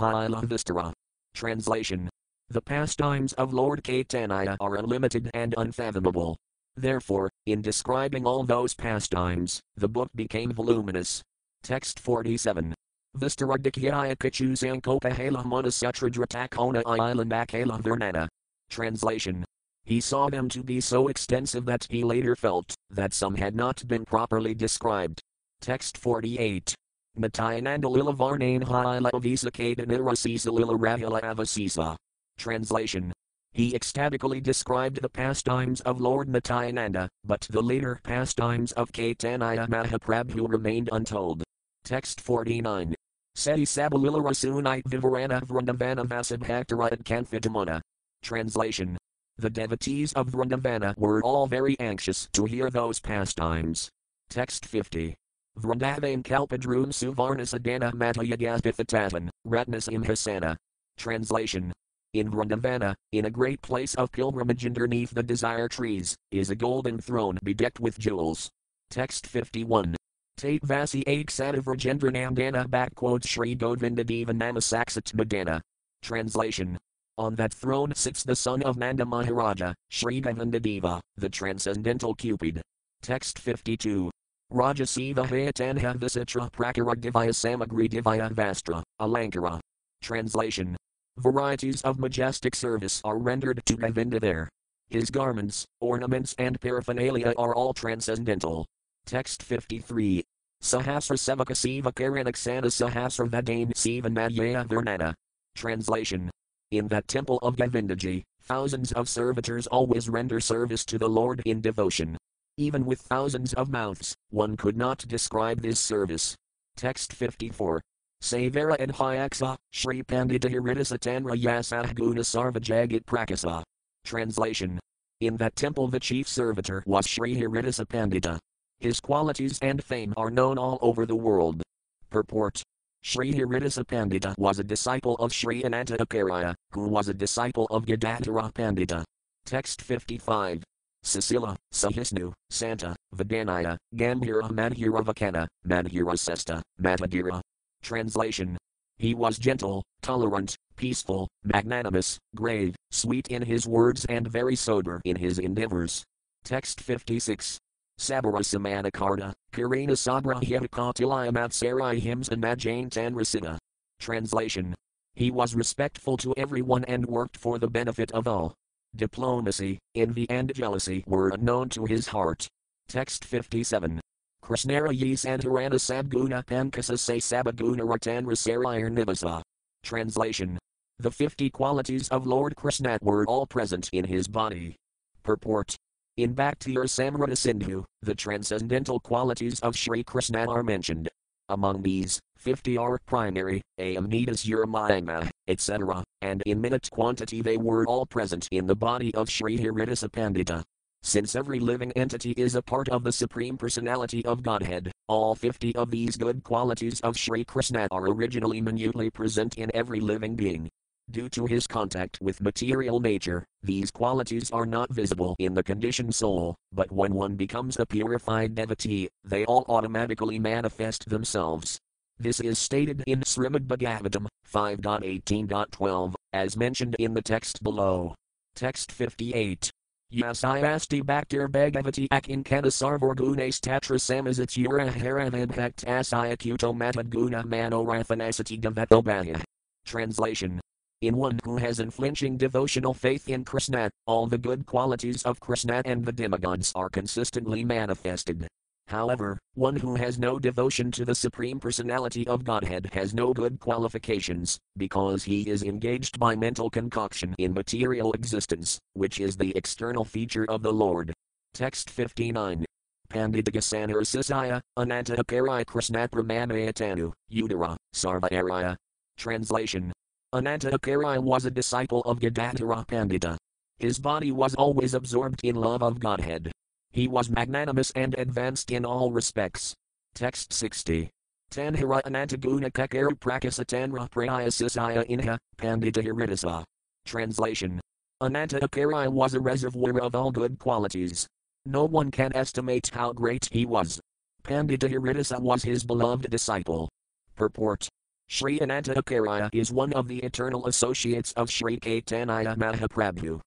Vistara. Translation. The pastimes of Lord Caitanya are unlimited and unfathomable. Therefore, in describing all those pastimes, the book became voluminous. Text 47. Vistaradikyaya Kichu Sankopahela Manasyatradratakona Islandakala Vernana. Translation. He saw them to be so extensive that he later felt that some had not been properly described. Text 48. Matayananda Lila Varnane Haila Visa Kadanirasisa Lila Rahila Avasisa. Translation. He ecstatically described the pastimes of Lord Nityananda, but the later pastimes of Caitanya Mahaprabhu remained untold. Text 49. Seti Sabalilara Sunite Vivarana Vrindavana Vasabhaktara and Kanfitamuna. Translation The devotees of Vrindavana were all very anxious to hear those pastimes. Text 50. Vrindavan Kalpadrum Suvarnasadana Matayagaspithitatan, Ratnas Imhasana. Translation in Vrindavana, in a great place of pilgrimage underneath the desire trees, is a golden throne bedecked with jewels. Text 51. Tate Vasi Aksata Vrajendranandana backquotes Sri Govinda Deva Namasaksat Madana. Translation. On that throne sits the son of Nanda Maharaja, Sri Govinda Deva, the transcendental Cupid. Text 52. Raja Rajasiva Hayatanha Visitra Prakara Divya Samagri Divya Vastra, Alankara. Translation. Varieties of majestic service are rendered to Govinda there. His garments, ornaments, and paraphernalia are all transcendental. Text 53. Sahasra Sevaka Siva Karanaksana Sahasra Vadane Siva Madhyaya Varnana. Translation. In that temple of Govindaji, thousands of servitors always render service to the Lord in devotion. Even with thousands of mouths, one could not describe this service. Text 54. Savara and Hyaksa, Sri Pandita Haridasa Tanra Yasah Guna Sarvajagat Prakasa. Translation. In that temple the chief servitor was Sri Haridasa Pandita. His qualities and fame are known all over the world. Purport. Sri Haridasa Pandita was a disciple of Sri Ananta Acharya, who was a disciple of Gadadhara Pandita. Text 55. Sasila, Sahisnu, Santa, Vadanaya, Gambhira Madhira Vakana, Madhira Sesta, Matadira. Translation. He was gentle, tolerant, peaceful, magnanimous, grave, sweet in his words and very sober in his endeavors. Text 56. Sabara Samanakarta, Karina Sabra Hevakatilaya Matsarai Hims and Majain Tanrasita. Translation. He was respectful to everyone and worked for the benefit of all. Diplomacy, envy, and jealousy were unknown to his heart. Text 57. Krishnara yi santarana sabguna pankasa se sabaguna ratanra nivasa. Translation. The fifty qualities of Lord Krishna were all present in his body. Purport. In Bhakti Rasamrita Sindhu, the transcendental qualities of Sri Krishna are mentioned. Among these, 50 are primary, Amnitas Uramayama, etc., and in minute quantity they were all present in the body of Sri Haridasa Pandita. Since every living entity is a part of the Supreme Personality of Godhead, all 50 of these good qualities of Sri Krishna are originally minutely present in every living being. Due to his contact with material nature, these qualities are not visible in the conditioned soul, but when one becomes a purified devotee, they all automatically manifest themselves. This is stated in Srimad Bhagavatam 5.18.12, as mentioned in the text below. Text 58. Yasayasti Bhaktir Bhagavati Akin Kanasarvor Gunes Tatra Samazitura Haravadhakt Asayakuto Matadguna Manorathanasati Gavetobhaya. Oh, Translation. In one who has unflinching devotional faith in Krishna, all the good qualities of Krishna and the demigods are consistently manifested. However, one who has no devotion to the Supreme Personality of Godhead has no good qualifications, because he is engaged by mental concoction in material existence, which is the external feature of the Lord. Text 59. Panditagasana Sisaya, Ananta Akarai Krishna Pramanayatanu, Udara, Sarva Araya. Translation. Ananta Acharya was a disciple of Gadadhara Pandita. His body was always absorbed in love of Godhead. He was magnanimous and advanced in all respects. Text 60. Tanhira Anantaguna Kakaru Prakasatanra Prayasisaya Inha, Pandita Haridasa. Translation. Ananta Acharya was a reservoir of all good qualities. No one can estimate how great he was. Pandita Haridasa was his beloved disciple. Purport. Sri Ananta Acharya is one of the eternal associates of Sri Caitanya Mahaprabhu.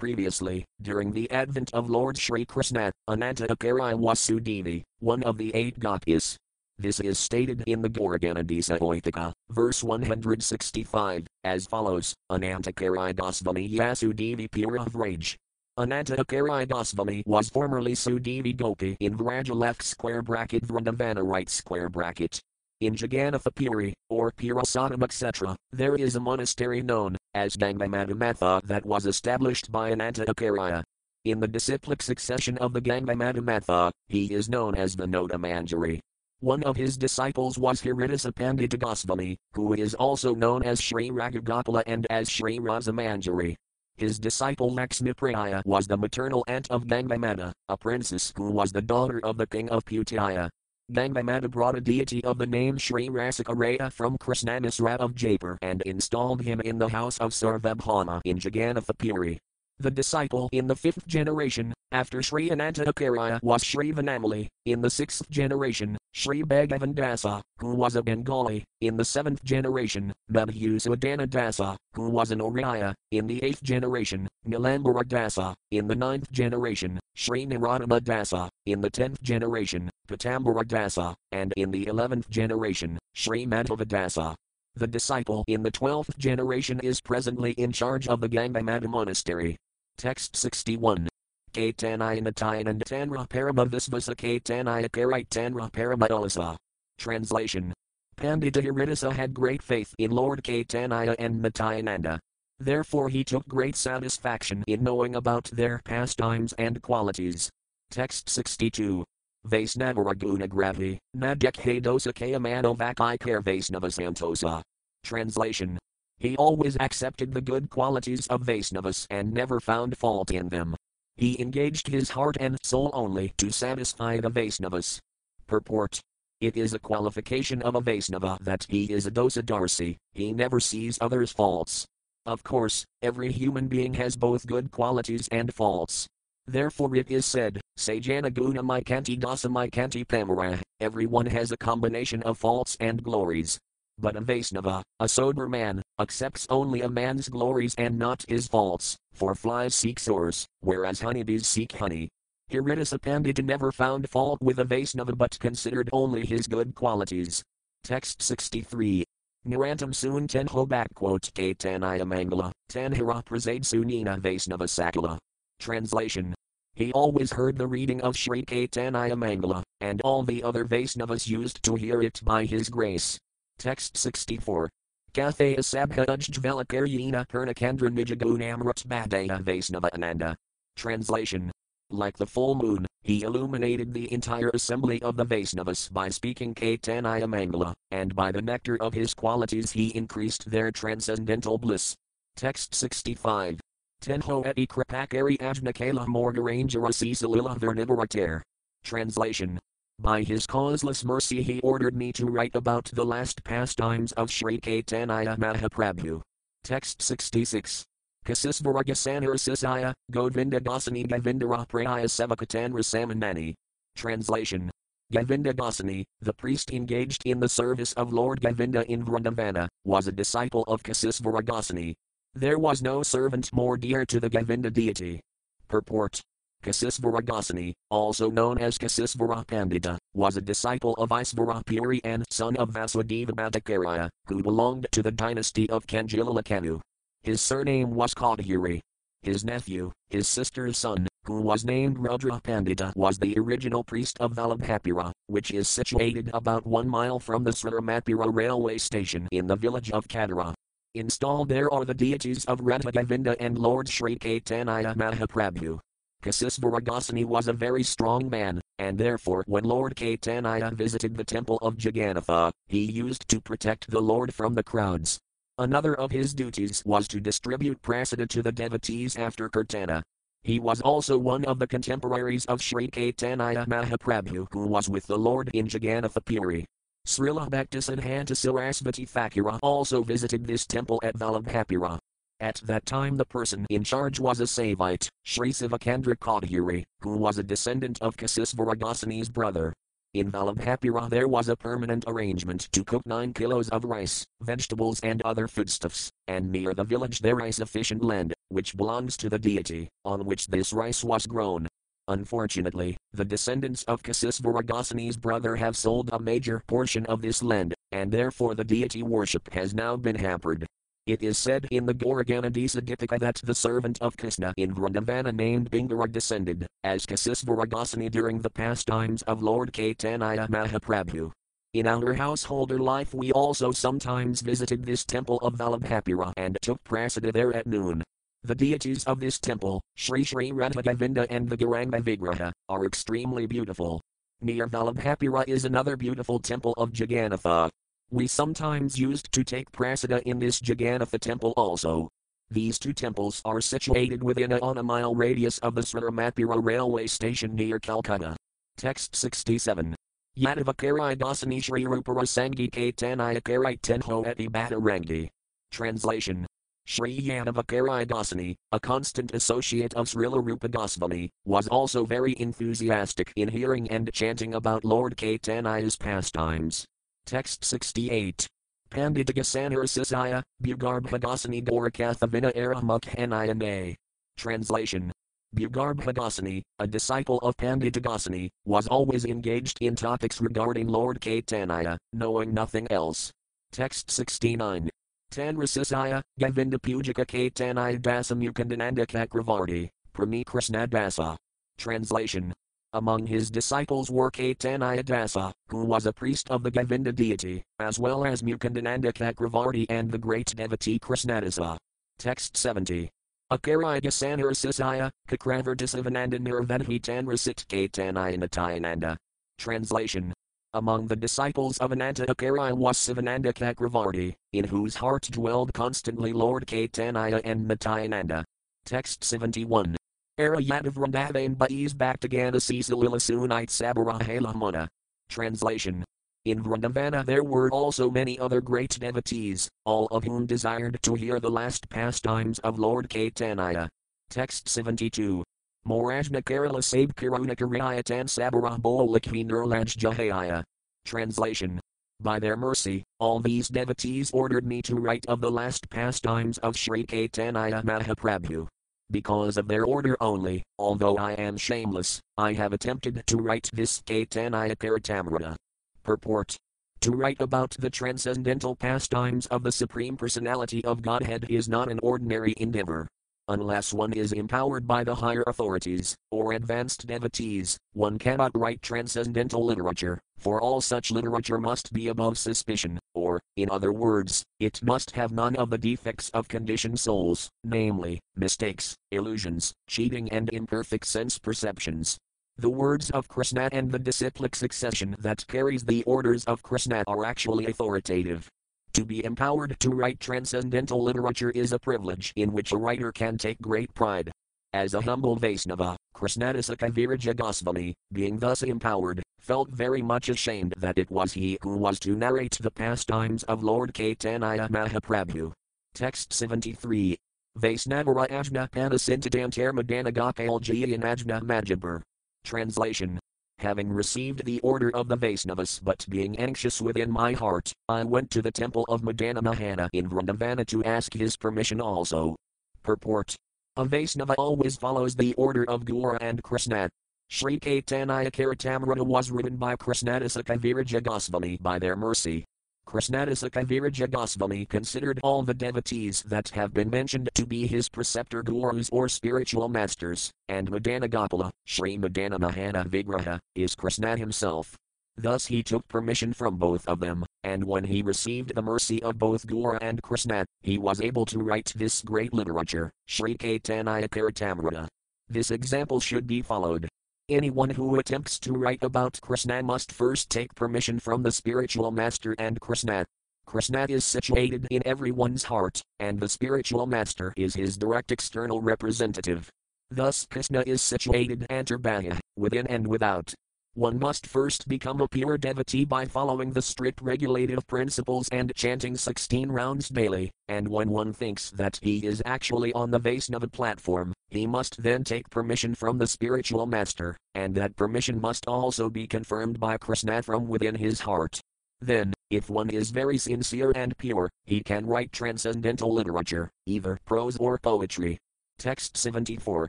Previously, during the advent of Lord Sri Krishna, Ananta Acharya was Sudevi, one of the eight gopis. This is stated in the Gauraganadisa Dipika, verse 165, as follows Anantakarai Dasvami Yasudevi Puravraj. Anantakarai Dasvami was formerly Sudevi Gopi in Vraja left square bracket Vrindavana right square bracket. In Jagannatha or Purasadam etc., there is a monastery known as Gangamadhamatha that was established by Ananta Acharya. In the disciplic succession of the Gangamadhamatha, he is known as the Noda Manjari. One of his disciples was Haridasa Pandita Goswami, who is also known as Sri Raghugopala and as Sri Rasamanjari. His disciple Lakshmipriya was the maternal aunt of Gangamata, a princess who was the daughter of the king of Putaya. Gangamata brought a deity of the name Sri Rasikaraya from Krishnamisra of Jaipur and installed him in the house of Sarvabhauma in Jagannatha The disciple in the fifth generation, after Sri Anantacharya was Sri Vanamali, in the sixth generation, Sri Bhagavan Dasa, who was a Bengali, in the seventh generation, Madhusudana Dasa, who was an Oriya, in the eighth generation, Nilambara Dasa, in the ninth generation, Sri Naradama Dasa, in the tenth generation, Patambara Dasa, and in the eleventh generation, Sri Madhava Dasa. The disciple in the twelfth generation is presently in charge of the Gangamata monastery. Text 61. Caitanya Natayananda Tanra Parama Visvasa Caitanya Tanra Parama Translation Pandita Haridasa had great faith in Lord Caitanya and Nityananda. Therefore he took great satisfaction in knowing about their pastimes and qualities. Text 62. Vaisnavaraguna Nadekhe Dosakaya Manovaki Kare Vaisnavasantosa. Translation He always accepted the good qualities of Vaisnavas and never found fault in them. He engaged his heart and soul only to satisfy the Vaisnavas. Purport it is a qualification of a Vaisnava that he is a dosa dosadarsi, he never sees others' faults. Of course, every human being has both good qualities and faults. Therefore it is said, Sajana guna kanti dasa kanti pamara, everyone has a combination of faults and glories. But a Vaisnava, a sober man, accepts only a man's glories and not his faults, for flies seek sores, whereas honeybees seek honey. Haridasa Pandita never found fault with a Vaisnava but considered only his good qualities. Text 63. Nirantam soon tenho backquote Caitanya Mangala, tanhara prasad sunina Vaisnava Sakala. Translation. He always heard the reading of Sri Caitanya Mangala, and all the other Vaisnavas used to hear it by his grace. Text 64. Kathaya Sabha Ujjvalakaryena Purnakandra Nijagunamrat Badaya Vaisnava Ananda. Translation. Like the full moon, he illuminated the entire assembly of the Vaisnavas by speaking Caitanya Mangala, and by the nectar of his qualities he increased their transcendental bliss. Text 65. Tenho eti kripakari ajnakala morgaranjara salila vernibarater. Translation by his causeless mercy he ordered me to write about the last pastimes of Sri Caitanya Mahaprabhu. Text 66. Kasisvaragasana Sisaya, Govinda Dasani Govindara Praya Sevakatan Rasamanani. Translation. Govinda Dasani, the priest engaged in the service of Lord Govinda in Vrindavana, was a disciple of Kasisvaragasani. There was no servant more dear to the Govinda deity. Purport Kasisvara Goswami, also known as Kasisvara Pandita, was a disciple of Isvarapuri and son of Vasudeva Bhattacharya, who belonged to the dynasty of Kanjilalakanu. His surname was Kadhiri. His nephew, his sister's son, who was named Rudra Pandita, was the original priest of Vallabhapura, which is situated about one mile from the Sriramapura railway station in the village of Kadara. Installed there are the deities of Radha and Lord Sri Caitanya Mahaprabhu. Kasisvara was a very strong man, and therefore when Lord Caitanya visited the temple of Jagannatha, he used to protect the Lord from the crowds. Another of his duties was to distribute prasada to the devotees after Kirtana. He was also one of the contemporaries of Sri Caitanya Mahaprabhu who was with the Lord in Jagannatha Puri. Srila Bhaktisiddhanta Sarasvati Thakura also visited this temple at Vallabhapura. At that time the person in charge was a Savite, Sri Sivakandra Kadhiri, who was a descendant of Kasisvara brother. In Vallabhapura there was a permanent arrangement to cook 9 kilos of rice, vegetables and other foodstuffs, and near the village there is sufficient land, which belongs to the deity, on which this rice was grown. Unfortunately, the descendants of Kasisvara brother have sold a major portion of this land, and therefore the deity worship has now been hampered. It is said in the Gauraganadisa Dipika that the servant of Krishna in Vrindavana named Bingara descended, as Kasisvara during the pastimes of Lord Caitanya Mahaprabhu. In our householder life we also sometimes visited this temple of Vallabhapura and took prasada there at noon. The deities of this temple, Sri Sri Radhagovinda and the Gauranga Vigraha, are extremely beautiful. Near Vallabhapura is another beautiful temple of Jagannatha. We sometimes used to take prasada in this Jagannatha temple also. These two temples are situated within a on a mile radius of the Sriramapura railway station near Calcutta. Text 67. Yadavakari Dasani Shri Rupara Sangi Katanayakari Tenho Eti Batarangi. Translation Sri Yadavakari Dasani, a constant associate of Srila Rupa Goswami, was also very enthusiastic in hearing and chanting about Lord Caitanya's pastimes. Text 68. Panditagasana Sisaya, Bugarbhadasani Gorakathavina Aramukhanayane. Translation Bugarbhadasani, a disciple of Panditagasani, was always engaged in topics regarding Lord Caitanya, knowing nothing else. Text 69. Tanrasisaya, Govinda Pujaka Caitanya Dasamukhandananda Kakravarti, Prami Krishna Dasa. Translation among his disciples were Caitanya Dasa, who was a priest of the Govinda deity, as well as Mukundananda Cakravarti and the great devotee Krishnadasa. Text 70. Akariga Sanarasisaya, Kakravartisivananda Nirvedhi Tanrasit Caitanya Natayananda. Translation. Among the disciples of Ananta Acharya was Sivananda Cakravarti, in whose heart dwelled constantly Lord Caitanya and Nityananda. Text 71. Era Yadav Randavain Bais Bhaktagana Sisalila Sunite Sabarahala Translation. In Vrindavana there were also many other great devotees, all of whom desired to hear the last pastimes of Lord Caitanya. Text 72. Morajna Kerala Sab Karunakariatan Sabara Bolakhi Nirlaj Jahaya. Translation. By their mercy, all these devotees ordered me to write of the last pastimes of Sri Caitanya Mahaprabhu. Because of their order only, although I am shameless, I have attempted to write this Caitanya Caritamrita. Purport. To write about the transcendental pastimes of the Supreme Personality of Godhead is not an ordinary endeavor. Unless one is empowered by the higher authorities, or advanced devotees, one cannot write transcendental literature, for all such literature must be above suspicion, or, in other words, it must have none of the defects of conditioned souls, namely, mistakes, illusions, cheating, and imperfect sense perceptions. The words of Krishna and the disciplic succession that carries the orders of Krishna are actually authoritative. To be empowered to write transcendental literature is a privilege in which a writer can take great pride. As a humble Vaisnava, Krishnadasa Kaviraja Goswami, being thus empowered, felt very much ashamed that it was he who was to narrate the pastimes of Lord Caitanya Mahaprabhu. Text 73. Vaisnavara Ajna Panasintadantar Madanagakal Ajna Majabur. Translation having received the order of the Vaisnavas but being anxious within my heart, I went to the temple of Madana Mohana in Vrindavana to ask his permission also. Purport. A Vaisnava always follows the order of Guru and Krishna. Sri Caitanya Caritamrita was written by Krishnadasa Kaviraja Goswami by their mercy. Krishnadasa Kaviraja Goswami considered all the devotees that have been mentioned to be his preceptor gurus or spiritual masters, and Madana Gopala, Sri Madana Mohana Vigraha, is Krishna himself. Thus he took permission from both of them, and when he received the mercy of both Guru and Krishna, he was able to write this great literature, Sri Caitanya Caritamrita. This example should be followed. Anyone who attempts to write about Krishna must first take permission from the spiritual master and Krishna. Krishna is situated in everyone's heart, and the spiritual master is his direct external representative. Thus Krishna is situated antarbahya, within and without. One must first become a pure devotee by following the strict regulative principles and chanting 16 rounds daily, and when one thinks that he is actually on the Vaisnava platform, he must then take permission from the spiritual master, and that permission must also be confirmed by Krishna from within his heart. Then, if one is very sincere and pure, he can write transcendental literature, either prose or poetry. Text 74.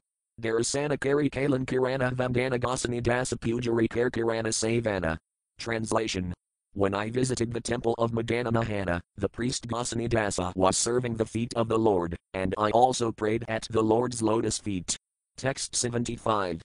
Darasana Kari Kalan Kirana Vandana Gosani Dasa Pujari Kar Kirana Savana. Translation. When I visited the temple of Madana Mohana, the priest Gosani Dasa was serving the feet of the Lord, and I also prayed at the Lord's lotus feet. Text 75.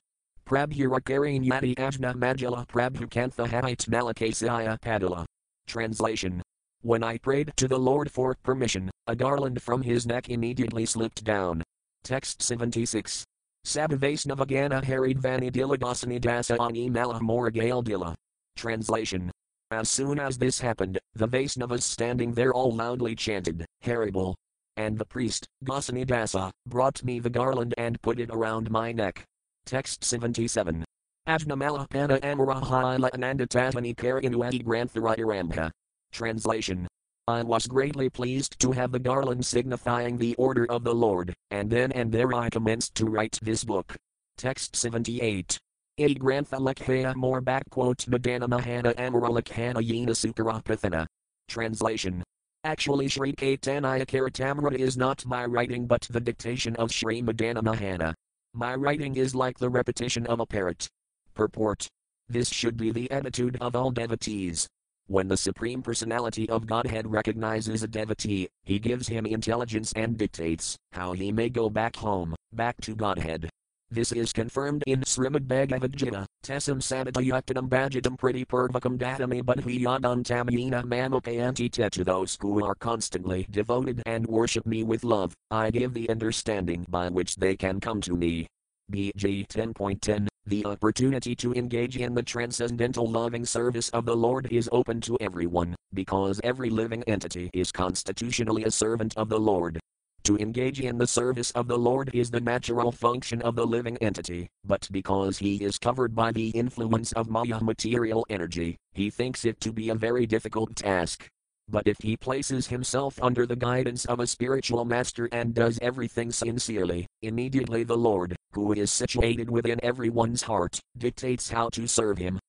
Prabhurakarian Yati Ajna Majala Prabhukantha Hait Malakasaya Padala. Translation. When I prayed to the Lord for permission, a garland from his neck immediately slipped down. Text 76. Sabhavasnavagana Haridvani Dilagasani Dasa Ani Malamoragale Translation As soon as this happened, the Vaisnavas standing there all loudly chanted, Haribol. And the priest, Gosani Dasa, brought me the garland and put it around my neck. Text 77. Ajnamala Pana Amarahaila Anandatatani Karinuati Granthara Translation I was greatly pleased to have the garland signifying the order of the Lord, and then and there I commenced to write this book. Text 78. A grantha more backquote Madana Mohana Amara lakhana yena sukarapathana. Translation. Actually Sri Caitanya Caritamrita is not my writing but the dictation of Sri Madana Mohana. My writing is like the repetition of a parrot. Purport. This should be the attitude of all devotees. When the Supreme Personality of Godhead recognizes a devotee, he gives him intelligence and dictates how he may go back home, back to Godhead. This is confirmed in Srimad Bhagavad Gita, Tesam Sadatayaktanam Bhajatam Priti Purvakam Datami Budhiyadam Tamayina Mamapayanti To those who are constantly devoted and worship me with love, I give the understanding by which they can come to me. BG 10.10 the opportunity to engage in the transcendental loving service of the Lord is open to everyone, because every living entity is constitutionally a servant of the Lord. To engage in the service of the Lord is the natural function of the living entity, but because he is covered by the influence of Maya material energy, he thinks it to be a very difficult task. But if he places himself under the guidance of a spiritual master and does everything sincerely, immediately the Lord, who is situated within everyone's heart, dictates how to serve him.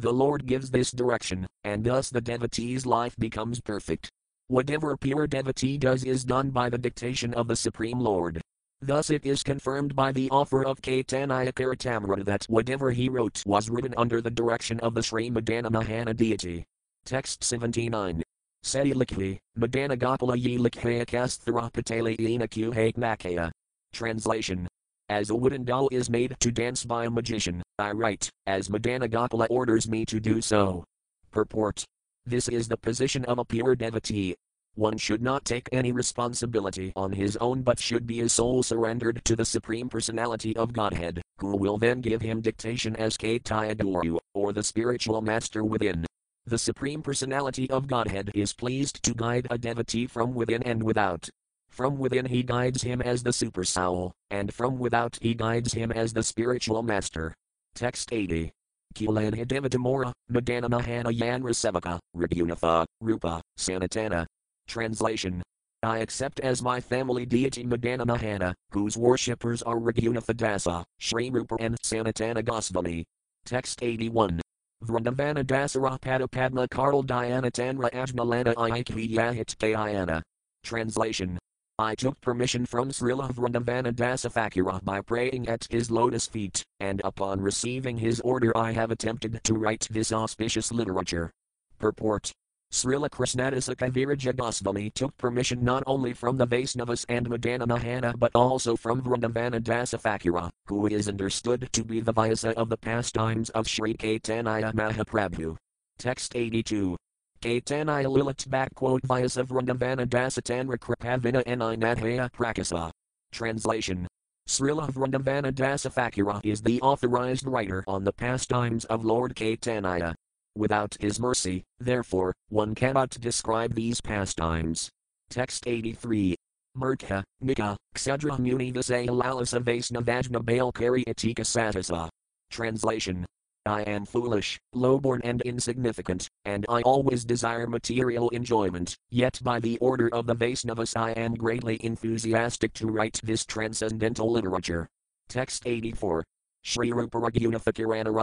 The Lord gives this direction, and thus the devotee's life becomes perfect. Whatever pure devotee does is done by the dictation of the Supreme Lord. Thus it is confirmed by the offer of Caitanya Caritamrita that whatever he wrote was written under the direction of the Sri Madana Mohana deity. Text 79. Seti likhi, Madana Gopala ye likhaya kastharapatali ina kuhak Translation. As a wooden doll is made to dance by a magician, I write, as Madana Gopala orders me to do so. Purport. This is the position of a pure devotee. One should not take any responsibility on his own but should be his soul surrendered to the Supreme Personality of Godhead, who will then give him dictation as Caitya Guru, or the spiritual master within. The Supreme Personality of Godhead is pleased to guide a devotee from within and without. From within he guides him as the super soul, and from without he guides him as the spiritual master. Text 80. Kulanha Devatamora, Madana Mohana Yanra Sevaka, Raghunatha, Rupa, Sanatana. Translation. I accept as my family deity Madana Mohana, whose worshippers are Raghunatha Dasa, Sri Rupa and Sanatana Goswami. Text 81. Vrindavana Dasara Padma Karl Dhyana Tanra Ajnalana Ikviyahit Kayana. Translation. I took permission from Srila Vrindavana Dasa Thakura by praying at his lotus feet, and upon receiving his order I have attempted to write this auspicious literature. Purport Srila Krishnadasa Kaviraja Goswami took permission not only from the Vaisnavas and Madana Mohana but also from Vrindavana Dasa Thakura, who is understood to be the Vyasa of the pastimes of Sri Caitanya Mahaprabhu. Text 82. Caitanya Lilit backquote Vyasa Vrindavana Dasatanra Kripavina Ninadhaya Prakasa. Translation Srila Vrindavana Dasa Thakura is the authorized writer on the pastimes of Lord Caitanya without his mercy, therefore, one cannot describe these pastimes. Text 83. Murkha, Nika, Ksudra Muni Visaya Lalasa Vaisnavajna Balkari Atika Satasa. Translation. I am foolish, lowborn and insignificant, and I always desire material enjoyment, yet by the order of the Vaisnavas I am greatly enthusiastic to write this transcendental literature. Text 84.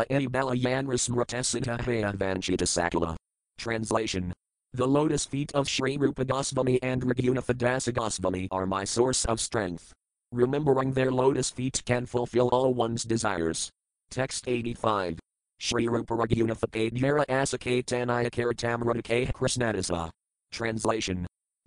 Ebalayanra Smrtasitahaya Vanchita Sakula. Translation The lotus feet of Sri Rupa Goswami and Raghunatha Goswami are my source of strength. Remembering their lotus feet can fulfill all one's desires. Text 85. Shri Rupa Raghunatha Padhyara Asakatanaya Karitamradake Krishnadasa. Translation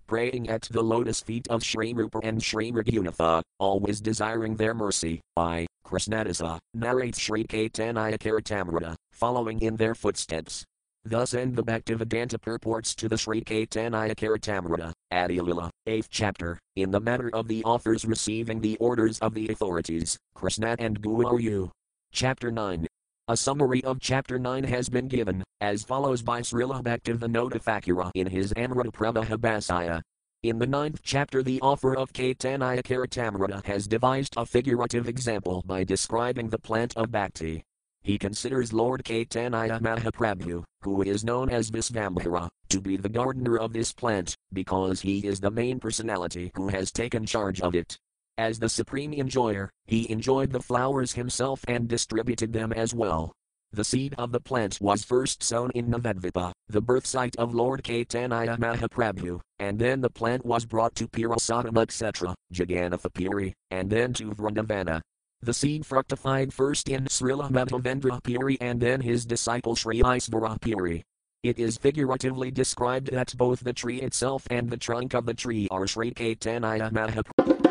praying at the lotus feet of Sri Rupa and Sri Raghunatha, always desiring their mercy. I, Krishnadasa, narrates Sri Caitanya Caritamrita, following in their footsteps. Thus end the Bhaktivedanta purports to the Sri Caitanya Caritamrita. Adilila, 8th chapter, in the matter of the authors receiving the orders of the authorities, Krishna and Guru. Chapter 9. A summary of chapter 9 has been given, as follows by Srila Bhaktivinoda Thakura in his Amrita Prabhahabhasaya. In the ninth chapter, the author of Caitanya Charitamrita has devised a figurative example by describing the plant of bhakti. He considers Lord Caitanya Mahaprabhu, who is known as Visvambhara, to be the gardener of this plant, because he is the main personality who has taken charge of it. As the supreme enjoyer, he enjoyed the flowers himself and distributed them as well. The seed of the plant was first sown in Navadvipa, the birth site of Lord Caitanya Mahaprabhu, and then the plant was brought to Pirasadam etc., Jagannatha and then to Vrindavana. The seed fructified first in Srila Madhavendra Puri and then his disciple Sri Isvara Puri. It is figuratively described that both the tree itself and the trunk of the tree are Sri Caitanya Mahaprabhu.